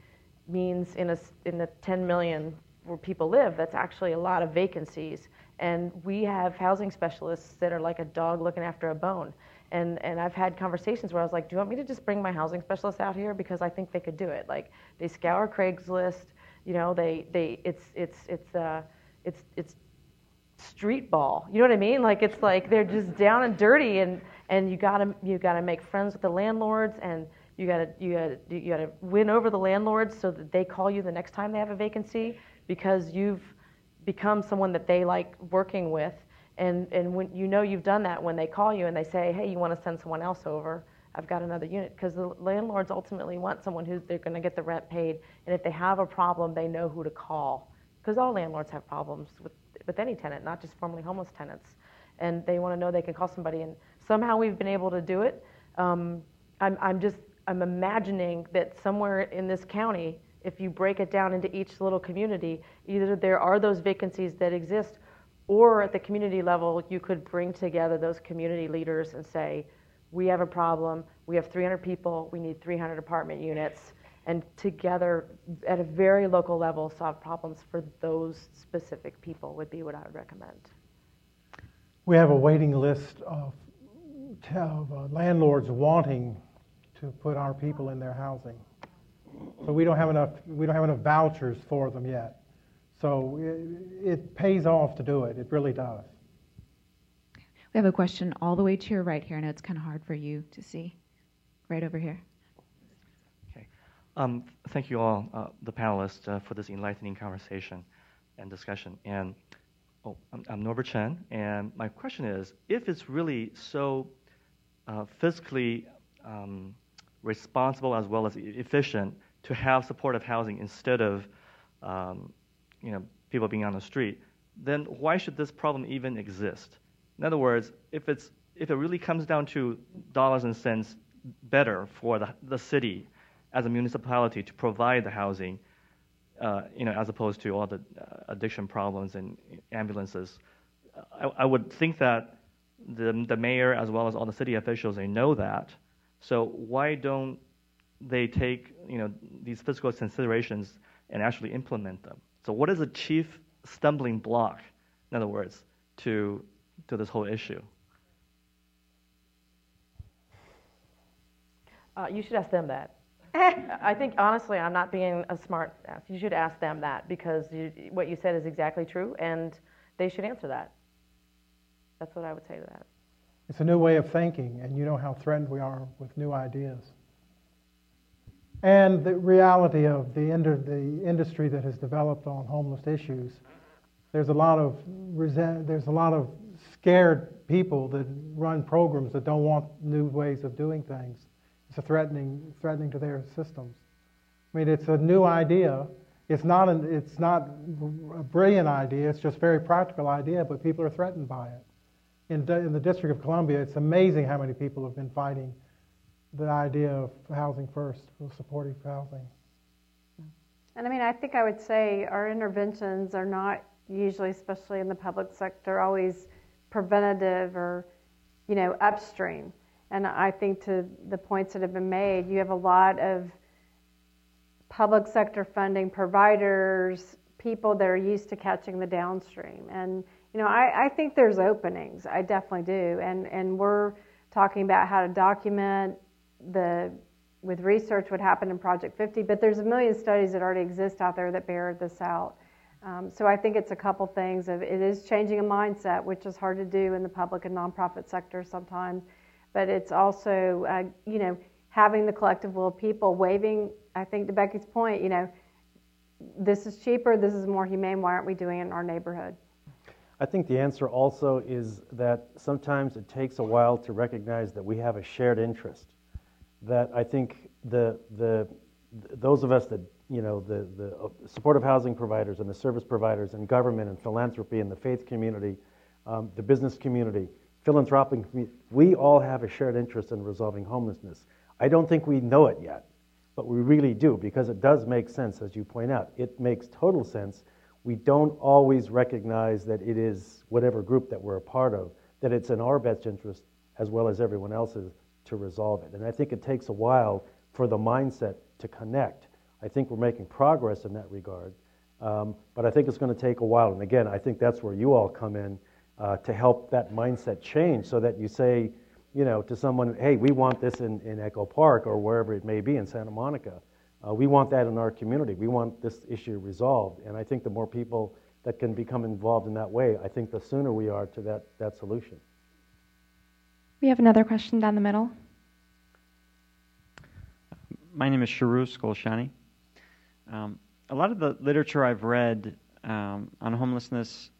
means in a in the 10 million where people live, that's actually a lot of vacancies. And we have housing specialists that are like a dog looking after a bone. And, and I've had conversations where I was like, do you want me to just bring my housing specialist out here? Because I think they could do it. Like, they scour Craigslist, you know, they, they, it's, it's, it's, uh, it's, it's street ball. You know what I mean? Like, it's like they're just down and dirty and, and you gotta, you gotta make friends with the landlords and you gotta, you gotta, you gotta win over the landlords so that they call you the next time they have a vacancy because you've become someone that they like working with and, and when you know you've done that when they call you and they say, hey, you want to send someone else over, I've got another unit. Because the landlords ultimately want someone who they're going to get the rent paid. And if they have a problem, they know who to call. Because all landlords have problems with, with any tenant, not just formerly homeless tenants. And they want to know they can call somebody. And somehow we've been able to do it. Um, I'm, I'm just, I'm imagining that somewhere in this county, if you break it down into each little community, either there are those vacancies that exist or at the community level, you could bring together those community leaders and say, we have a problem, we have 300 people, we need 300 apartment units, and together at a very local level solve problems for those specific people would be what I would recommend. We have a waiting list of, of uh, landlords wanting to put our people in their housing. So we don't have enough, we don't have enough vouchers for them yet. So it, it pays off to do it. It really does. We have a question all the way to your right here. I know it's kind of hard for you to see. Right over here. Okay. Um, thank you all, uh, the panelists, uh, for this enlightening conversation and discussion. And oh, I'm, I'm, Norbert Chen, and my question is: If it's really so uh, fiscally um, responsible as well as efficient to have supportive housing instead of, um, you know, people being on the street, then why should this problem even exist? In other words, if it's if it really comes down to dollars and cents better for the, the city as a municipality to provide the housing, uh, you know, as opposed to all the uh, addiction problems and ambulances. I, I, would think that the, the mayor as well as all the city officials they know that. So why don't they take you know these fiscal considerations and actually implement them? So what is the chief stumbling block, in other words, to to this whole issue? Uh, you should ask them that. I think honestly, I'm not being a smart ass. You should ask them that because you, what you said is exactly true, and they should answer that. That's what I would say to that. It's a new way of thinking, and you know how threatened we are with new ideas. And the reality of the, the industry that has developed on homeless issues, there's a lot of resent, there's a lot of scared people that run programs that don't want new ways of doing things. It's a threatening, threatening to their systems. I mean, it's a new idea. It's not, an, it's not a brilliant idea. It's just a very practical idea, but people are threatened by it. In, in the District of Columbia, it's amazing how many people have been fighting the idea of housing first, supportive housing. And I mean, I think I would say our interventions are not usually, especially in the public sector, always preventative or, you know, upstream. And I think to the points that have been made, you have a lot of public sector funding providers, people that are used to catching the downstream. And, you know, I, I think there's openings. I definitely do. And, and we're talking about how to document the with research what happened in Project 50, but there's a million studies that already exist out there that bear this out. Um, so I think it's a couple things of it is changing a mindset, which is hard to do in the public and nonprofit sector sometimes but it's also, uh, you know, having the collective will of people waving. I think to Becky's point, you know, this is cheaper, this is more humane. Why aren't we doing it in our neighborhood? I think the answer also is that sometimes it takes a while to recognize that we have a shared interest. That I think the the those of us that you know the the uh, supportive housing providers and the service providers and government and philanthropy and the faith community, um, the business community, philanthropic community, we all have a shared interest in resolving homelessness. I don't think we know it yet, but we really do because it does make sense, as you point out. It makes total sense. We don't always recognize that it is whatever group that we're a part of, that it's in our best interest as well as everyone else's to resolve it. And I think it takes a while for the mindset to connect. I think we're making progress in that regard, um, but I think it's going to take a while. And again, I think that's where you all come in uh, to help that mindset change so that you say, you know, to someone, hey, we want this in, in Echo Park or wherever it may be in Santa Monica. Uh, we want that in our community. We want this issue resolved. And I think the more people that can become involved in that way, I think the sooner we are to that, that solution. We have another question down the middle. My name is Sharus Golshani. Um, a lot of the literature I've read um, on homelessness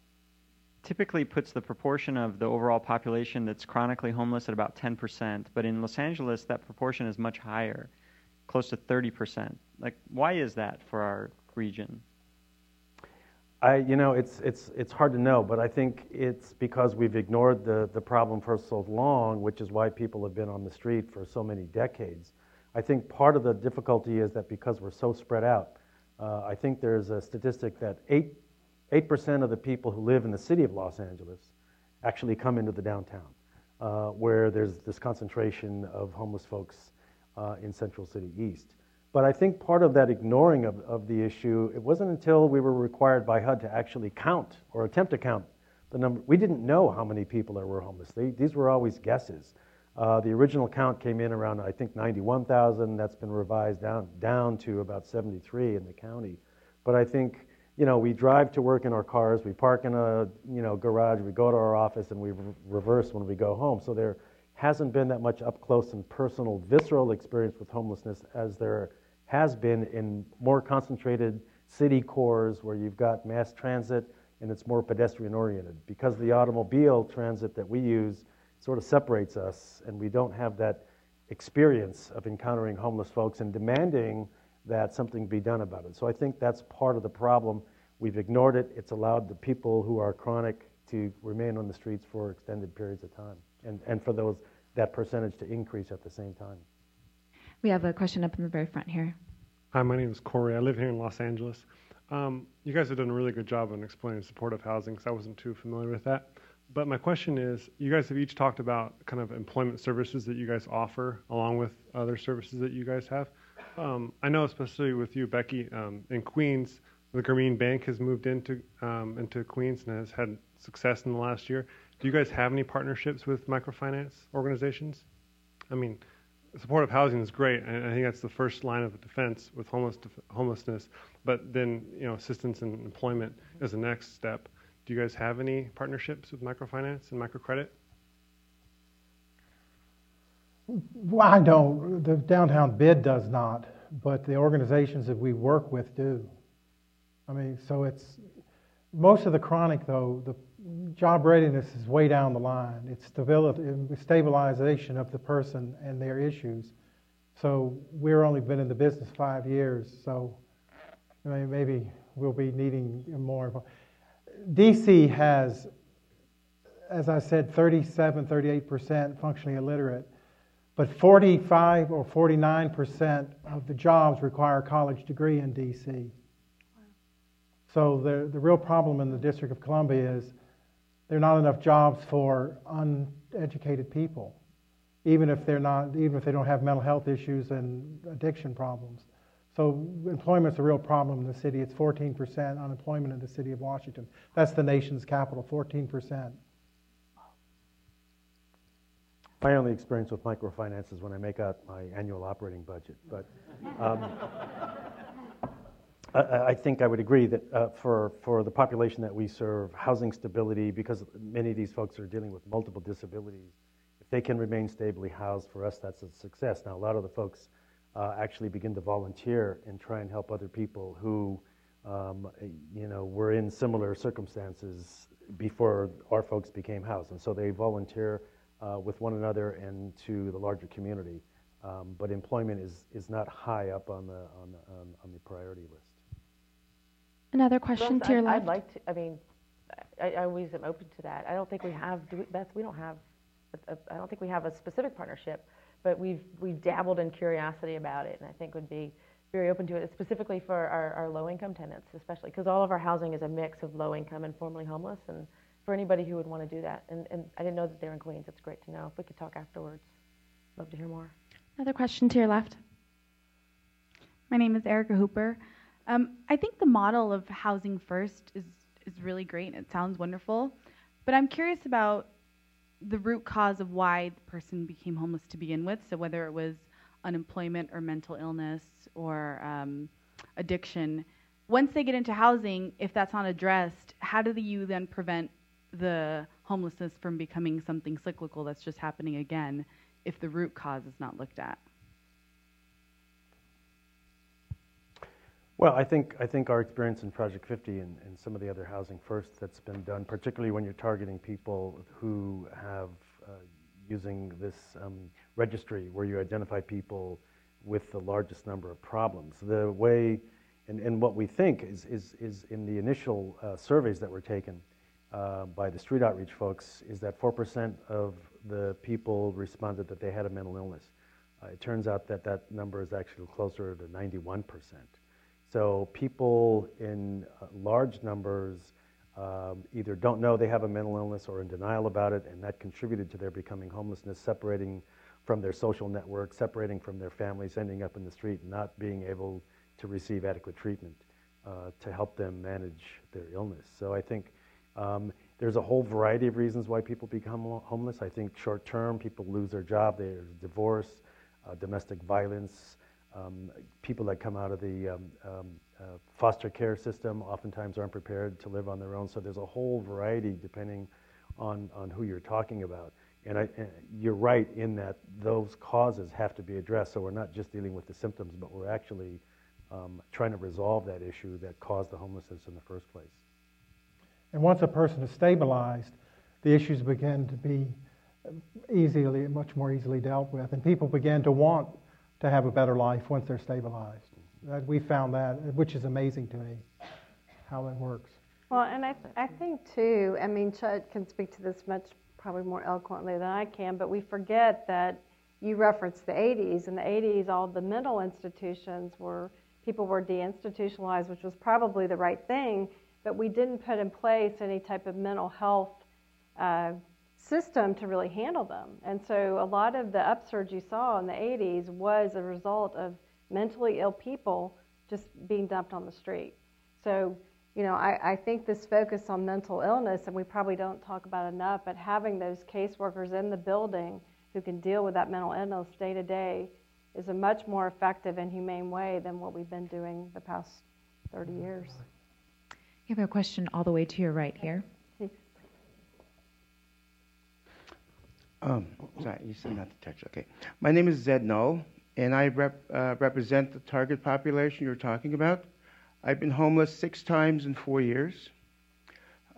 typically puts the proportion of the overall population that's chronically homeless at about 10%, but in Los Angeles, that proportion is much higher, close to 30%. Like, why is that for our region? I, you know, it's, it's, it's hard to know, but I think it's because we've ignored the, the problem for so long, which is why people have been on the street for so many decades. I think part of the difficulty is that because we're so spread out, uh, I think there's a statistic that 8 8% of the people who live in the city of Los Angeles actually come into the downtown, uh, where there's this concentration of homeless folks uh, in Central City East. But I think part of that ignoring of, of the issue, it wasn't until we were required by HUD to actually count or attempt to count the number. We didn't know how many people there were homeless. They, these were always guesses. Uh, the original count came in around, I think, 91,000. That's been revised down, down to about 73 in the county. But I think, you know, we drive to work in our cars, we park in a, you know, garage, we go to our office, and we re- reverse when we go home. So there hasn't been that much up close and personal, visceral experience with homelessness as there has been in more concentrated city cores where you've got mass transit and it's more pedestrian oriented. Because the automobile transit that we use sort of separates us and we don't have that experience of encountering homeless folks and demanding that something be done about it. So I think that's part of the problem. We've ignored it. It's allowed the people who are chronic to remain on the streets for extended periods of time and, and for those that percentage to increase at the same time. We have a question up in the very front here. Hi, my name is Corey. I live here in Los Angeles. Um, you guys have done a really good job on explaining supportive housing because I wasn't too familiar with that. But my question is you guys have each talked about kind of employment services that you guys offer along with other services that you guys have. Um, I know, especially with you, Becky, um, in Queens, the Grameen Bank has moved into um, into Queens and has had success in the last year. Do you guys have any partnerships with microfinance organizations? I mean, supportive housing is great, and I think that's the first line of defense with homeless, homelessness. But then, you know, assistance and employment is the next step. Do you guys have any partnerships with microfinance and microcredit? Well, I don't. The downtown bid does not, but the organizations that we work with do. I mean, so it's most of the chronic though. The job readiness is way down the line. It's stability, stabilization of the person and their issues. So we've only been in the business five years, so maybe we'll be needing more. DC has, as I said, 37, 38% functionally illiterate, but 45 or 49% of the jobs require a college degree in DC. So the, the real problem in the District of Columbia is there are not enough jobs for uneducated people, even if they're not, even if they don't have mental health issues and addiction problems. So employment's a real problem in the city. It's 14% unemployment in the city of Washington. That's the nation's capital, 14%. My only experience with microfinance is when I make out my annual operating budget. But um, I, think I would agree that uh, for, for the population that we serve, housing stability, because many of these folks are dealing with multiple disabilities, if they can remain stably housed, for us, that's a success. Now, a lot of the folks uh, actually begin to volunteer and try and help other people who, um, you know, were in similar circumstances before our folks became housed. And so they volunteer uh, with one another and to the larger community. Um, but employment is, is not high up on the, on, the, on, on the priority list. Another question to your I'd, left. I'd like to, I mean, I, I always am open to that. I don't think we have, do we, Beth, we don't have, I I don't think we have a specific partnership, but we've, we've dabbled in curiosity about it, and I think would be very open to it, specifically for our, our low-income tenants, especially, because all of our housing is a mix of low-income and formerly homeless, and for anybody who would want to do that. And, and I didn't know that they're in Queens. It's great to know. If we could talk afterwards, love to hear more. Another question to your left. My name is Erica Hooper. Um, I think the model of housing first is, is really great and it sounds wonderful, but I'm curious about the root cause of why the person became homeless to begin with. So, whether it was unemployment or mental illness or um, addiction. Once they get into housing, if that's not addressed, how do you then prevent the homelessness from becoming something cyclical that's just happening again if the root cause is not looked at? Well, I think, I think our experience in Project 50 and, and some of the other housing first that's been done, particularly when you're targeting people who have uh, using this um, registry where you identify people with the largest number of problems. The way, and, and what we think is, is, is in the initial uh, surveys that were taken uh, by the street outreach folks, is that 4% of the people responded that they had a mental illness. Uh, it turns out that that number is actually closer to 91 percent. So people in uh, large numbers um, either don't know they have a mental illness or in denial about it, and that contributed to their becoming homelessness, separating from their social network, separating from their families, ending up in the street, not being able to receive adequate treatment uh, to help them manage their illness. So I think um, there's a whole variety of reasons why people become homeless. I think short term, people lose their job, there's divorce, uh, domestic violence, um, people that come out of the um, um, uh, foster care system oftentimes aren't prepared to live on their own. So there's a whole variety depending on, on who you're talking about. And, I, and you're right in that those causes have to be addressed. So we're not just dealing with the symptoms, but we're actually um, trying to resolve that issue that caused the homelessness in the first place. And once a person is stabilized, the issues begin to be easily, much more easily dealt with, and people begin to want to have a better life once they're stabilized. We found that, which is amazing to me, how that works. Well, and I, th- I think too. I mean, Chet can speak to this much probably more eloquently than I can, but we forget that you referenced the 80s. In the 80s, all the mental institutions were people were deinstitutionalized, which was probably the right thing but we didn't put in place any type of mental health uh, system to really handle them. And so a lot of the upsurge you saw in the 80s was a result of mentally ill people just being dumped on the street. So, you know, I, I think this focus on mental illness, and we probably don't talk about enough, but having those caseworkers in the building who can deal with that mental illness day to day is a much more effective and humane way than what we've been doing the past 30 years. You have a question all the way to your right here. Um, sorry, you said not to touch. Okay. My name is Zed Null, and I rep, uh, represent the target population you're talking about. I've been homeless six times in four years.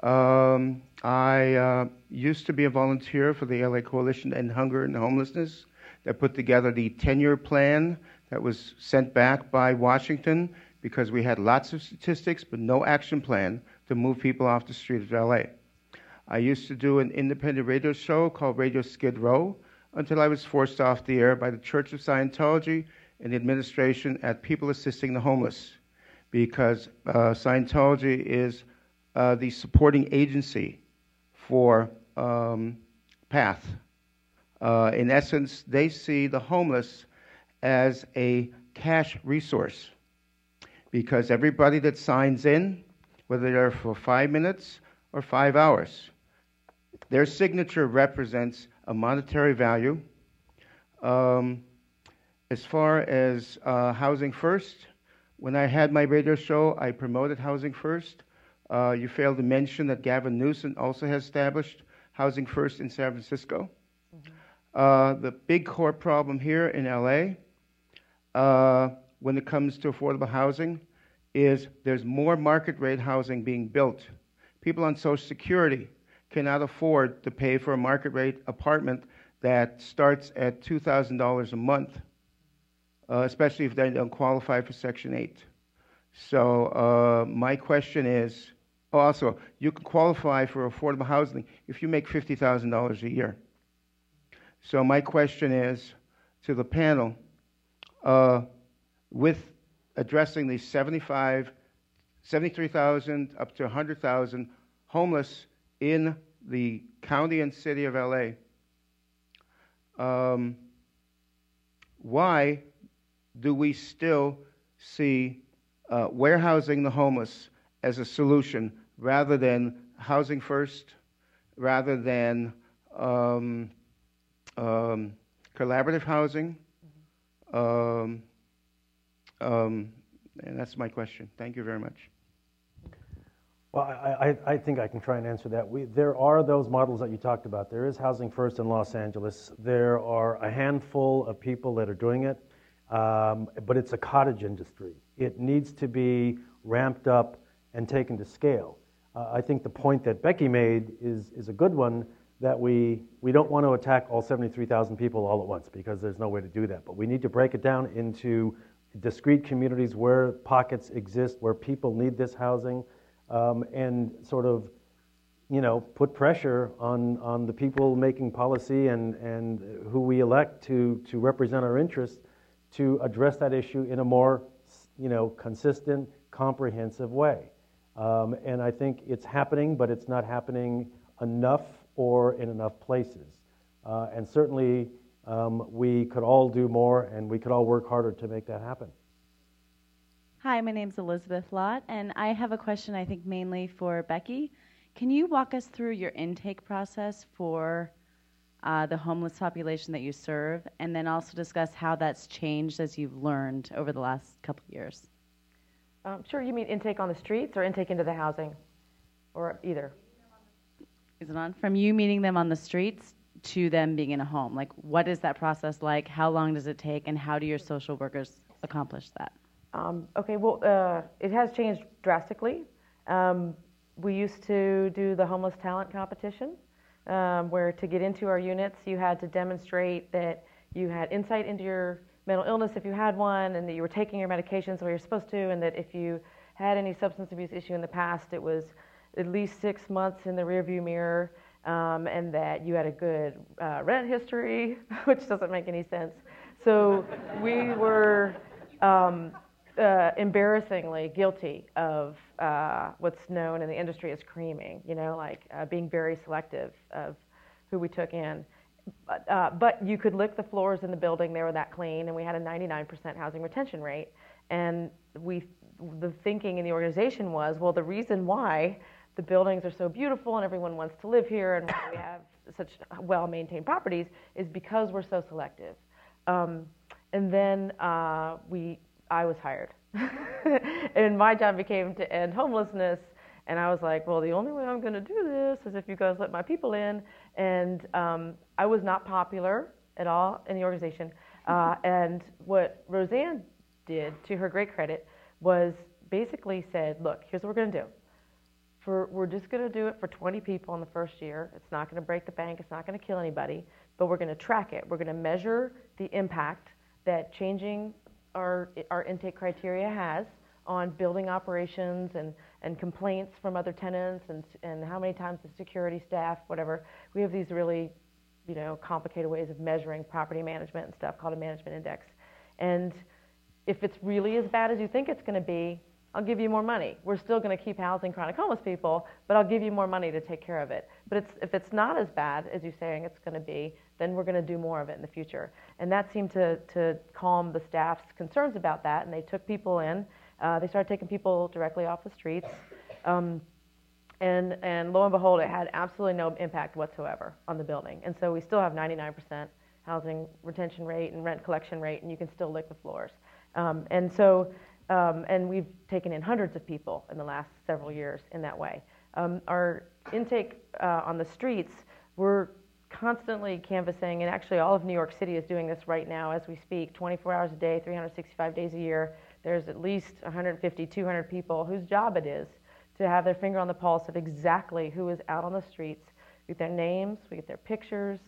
Um, I uh, used to be a volunteer for the LA Coalition to End Hunger and Homelessness that put together the 10 year plan that was sent back by Washington because we had lots of statistics but no action plan to move people off the street of LA. I used to do an independent radio show called Radio Skid Row until I was forced off the air by the Church of Scientology and the administration at People Assisting the Homeless because uh, Scientology is uh, the supporting agency for um, PATH. Uh, in essence, they see the homeless as a cash resource because everybody that signs in, whether they're for five minutes or five hours, their signature represents a monetary value. Um, as far as uh, Housing First, when I had my radio show, I promoted Housing First. Uh, you failed to mention that Gavin Newsom also has established Housing First in San Francisco. Mm-hmm. Uh, the big core problem here in LA uh, when it comes to affordable housing is there's more market rate housing being built. People on Social Security cannot afford to pay for a market rate apartment that starts at $2,000 a month, uh, especially if they don't qualify for Section 8. So, uh, my question is oh, also, you can qualify for affordable housing if you make $50,000 a year. So, my question is to the panel uh, with addressing the 75, 73,000 up to 100,000 homeless in the county and city of LA. Um, why do we still see uh, warehousing the homeless as a solution rather than housing first, rather than um, um, collaborative housing? Um, um, and that's my question. Thank you very much. Well, I, I, think I can try and answer that. We, there are those models that you talked about. There is Housing First in Los Angeles. There are a handful of people that are doing it, um, but it's a cottage industry. It needs to be ramped up and taken to scale. Uh, I think the point that Becky made is, is a good one that we, we don't want to attack all 73,000 people all at once because there's no way to do that. But we need to break it down into discrete communities where pockets exist, where people need this housing, um, and sort of, you know, put pressure on, on the people making policy and, and who we elect to, to represent our interests to address that issue in a more, you know, consistent, comprehensive way. Um, and I think it's happening, but it's not happening enough or in enough places. Uh, and certainly um, we could all do more and we could all work harder to make that happen. Hi, my name's Elizabeth Lott, and I have a question I think mainly for Becky. Can you walk us through your intake process for uh, the homeless population that you serve, and then also discuss how that's changed as you've learned over the last couple of years? Um, sure, you mean intake on the streets or intake into the housing? Or either? Is it on? From you meeting them on the streets to them being in a home. Like, what is that process like? How long does it take? And how do your social workers accomplish that? Um, okay, well, uh, it has changed drastically. Um, we used to do the homeless talent competition, um, where to get into our units, you had to demonstrate that you had insight into your mental illness if you had one, and that you were taking your medications way you're supposed to, and that if you had any substance abuse issue in the past, it was at least six months in the rearview mirror, um, and that you had a good uh, rent history, which doesn't make any sense. So we were um, uh, embarrassingly guilty of uh, what's known in the industry as creaming, you know, like uh, being very selective of who we took in. But, uh, but you could lick the floors in the building; they were that clean, and we had a 99% housing retention rate. And we, the thinking in the organization was, well, the reason why the buildings are so beautiful and everyone wants to live here and we have such well-maintained properties is because we're so selective. Um, and then uh, we I was hired. and my job became to end homelessness. And I was like, well, the only way I'm going to do this is if you guys let my people in. And um, I was not popular at all in the organization. Uh, and what Rosanne did, to her great credit, was basically said, look, here's what we're going to do. For, we're just going to do it for 20 people in the first year. It's not going to break the bank. It's not going to kill anybody. But we're going to track it. We're going to measure the impact that changing our, our intake criteria has on building operations and, and complaints from other tenants and, and how many times the security staff, whatever. We have these really, you know, complicated ways of measuring property management and stuff called a management index. And if it's really as bad as you think it's going to be, I'll give you more money. We're still going to keep housing chronic homeless people, but I'll give you more money to take care of it. But it's, if it's not as bad as you're saying it's going to be, then we're going to do more of it in the future. And that seemed to, to calm the staff's concerns about that, and they took people in. Uh, they started taking people directly off the streets. Um, and, and lo and behold, it had absolutely no impact whatsoever on the building. And so we still have 99% housing retention rate and rent collection rate, and you can still lick the floors. Um, and so, um, and we've taken in hundreds of people in the last several years in that way. Um, our intake uh, on the streets, we're constantly canvassing, and actually all of New York City is doing this right now as we speak, 24 hours a day, 365 days a year. There's at least 150, 200 people whose job it is to have their finger on the pulse of exactly who is out on the streets. We get their names, we get their pictures.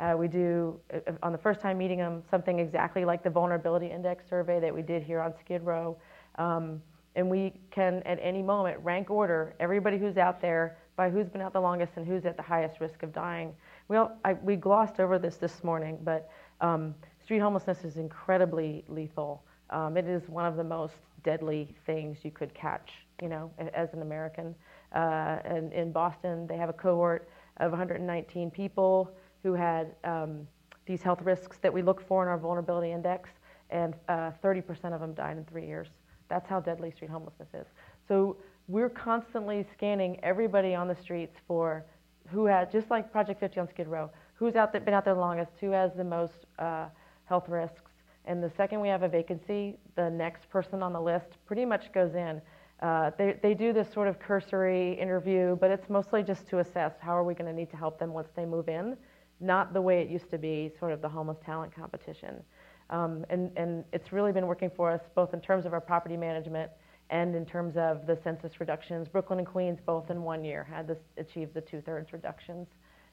Uh, we do, uh, on the first time meeting them, something exactly like the vulnerability index survey that we did here on Skid Row. Um, and we can, at any moment, rank order everybody who's out there by who's been out the longest and who's at the highest risk of dying. Well, I, we glossed over this this morning, but um, street homelessness is incredibly lethal. Um, it is one of the most deadly things you could catch, you know, as an American. Uh, and in Boston, they have a cohort of 119 people who had um, these health risks that we look for in our vulnerability index, and uh, 30% of them died in three years. That's how deadly street homelessness is. So we're constantly scanning everybody on the streets for who has, just like Project 50 on Skid Row, who's out there, been out there the longest, who has the most uh, health risks. And the second we have a vacancy, the next person on the list pretty much goes in. Uh, they, they do this sort of cursory interview, but it's mostly just to assess how are we going to need to help them once they move in, not the way it used to be, sort of the homeless talent competition. Um, and, and it's really been working for us both in terms of our property management and in terms of the census reductions, Brooklyn and Queens both in one year had this, achieved the two-thirds reductions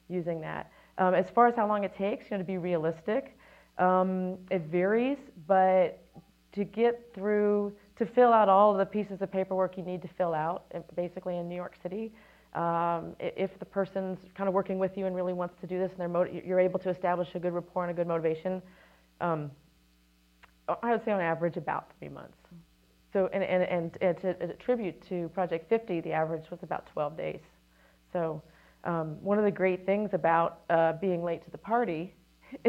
using that. Um, as far as how long it takes, you know, to be realistic, um, it varies, but to get through, to fill out all the pieces of paperwork you need to fill out, uh, basically in New York City, um, if the person's kind of working with you and really wants to do this and they're you're able to establish a good rapport and a good motivation, um, I would say on average about three months. So, and, and, and, and to attribute to Project 50, the average was about 12 days. So, um, one of the great things about uh, being late to the party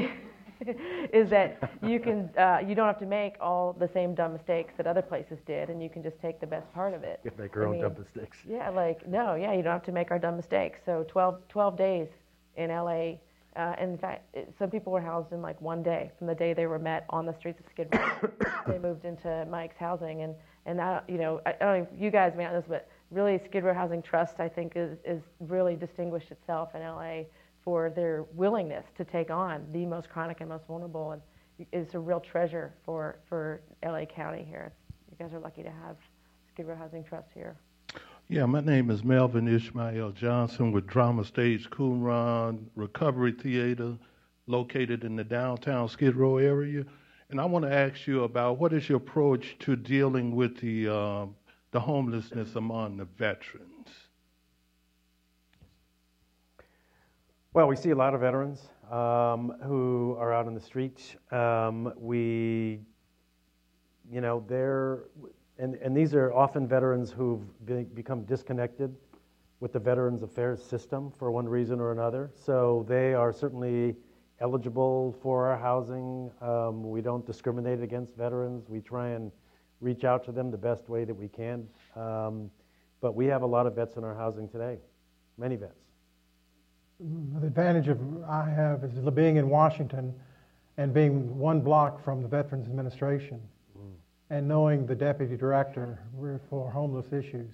is that you can uh, you don't have to make all the same dumb mistakes that other places did, and you can just take the best part of it. You make your I own mean, dumb mistakes. Yeah, like no, yeah, you don't have to make our dumb mistakes. So 12, 12 days in LA. Uh, in fact, it, some people were housed in like one day from the day they were met on the streets of Skid Row. they moved into Mike's housing, and and that you know I, I don't know if you guys may not know this, but really Skid Row Housing Trust I think is is really distinguished itself in LA for their willingness to take on the most chronic and most vulnerable, and it's a real treasure for for LA County here. You guys are lucky to have Skid Row Housing Trust here. Yeah, my name is Melvin Ishmael Johnson with Drama Stage Qumran Recovery Theater, located in the downtown Skid Row area. And I want to ask you about what is your approach to dealing with the uh, the homelessness among the veterans? Well, we see a lot of veterans um, who are out in the streets. Um, we, you know, they're, and, and these are often veterans who've be, become disconnected with the Veterans Affairs system for one reason or another. So they are certainly eligible for our housing. Um, we don't discriminate against veterans. We try and reach out to them the best way that we can. Um, but we have a lot of vets in our housing today, many vets. The advantage of I have is being in Washington and being one block from the Veterans Administration. And knowing the deputy director for homeless issues.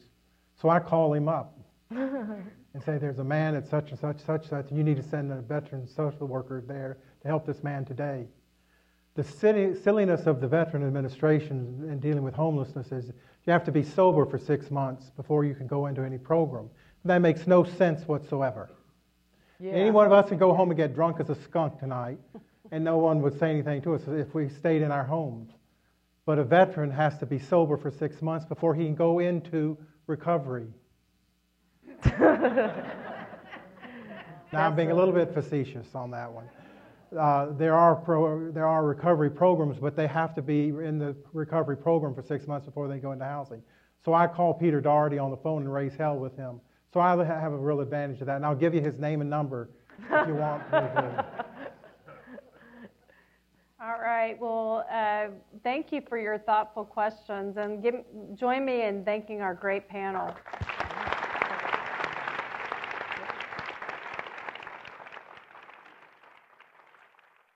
So I call him up and say, There's a man at such and such, such, such, and you need to send a veteran social worker there to help this man today. The silly, silliness of the Veteran Administration in dealing with homelessness is you have to be sober for six months before you can go into any program. That makes no sense whatsoever. Yeah. Any one of us can go home and get drunk as a skunk tonight, and no one would say anything to us if we stayed in our homes. But a veteran has to be sober for six months before he can go into recovery. now, I'm being a little bit facetious on that one. Uh, there, are pro, there are recovery programs, but they have to be in the recovery program for six months before they go into housing. So I call Peter Dougherty on the phone and raise hell with him. So I have a real advantage of that. And I'll give you his name and number if you want. All right. Well, uh, thank you for your thoughtful questions, and give, join me in thanking our great panel.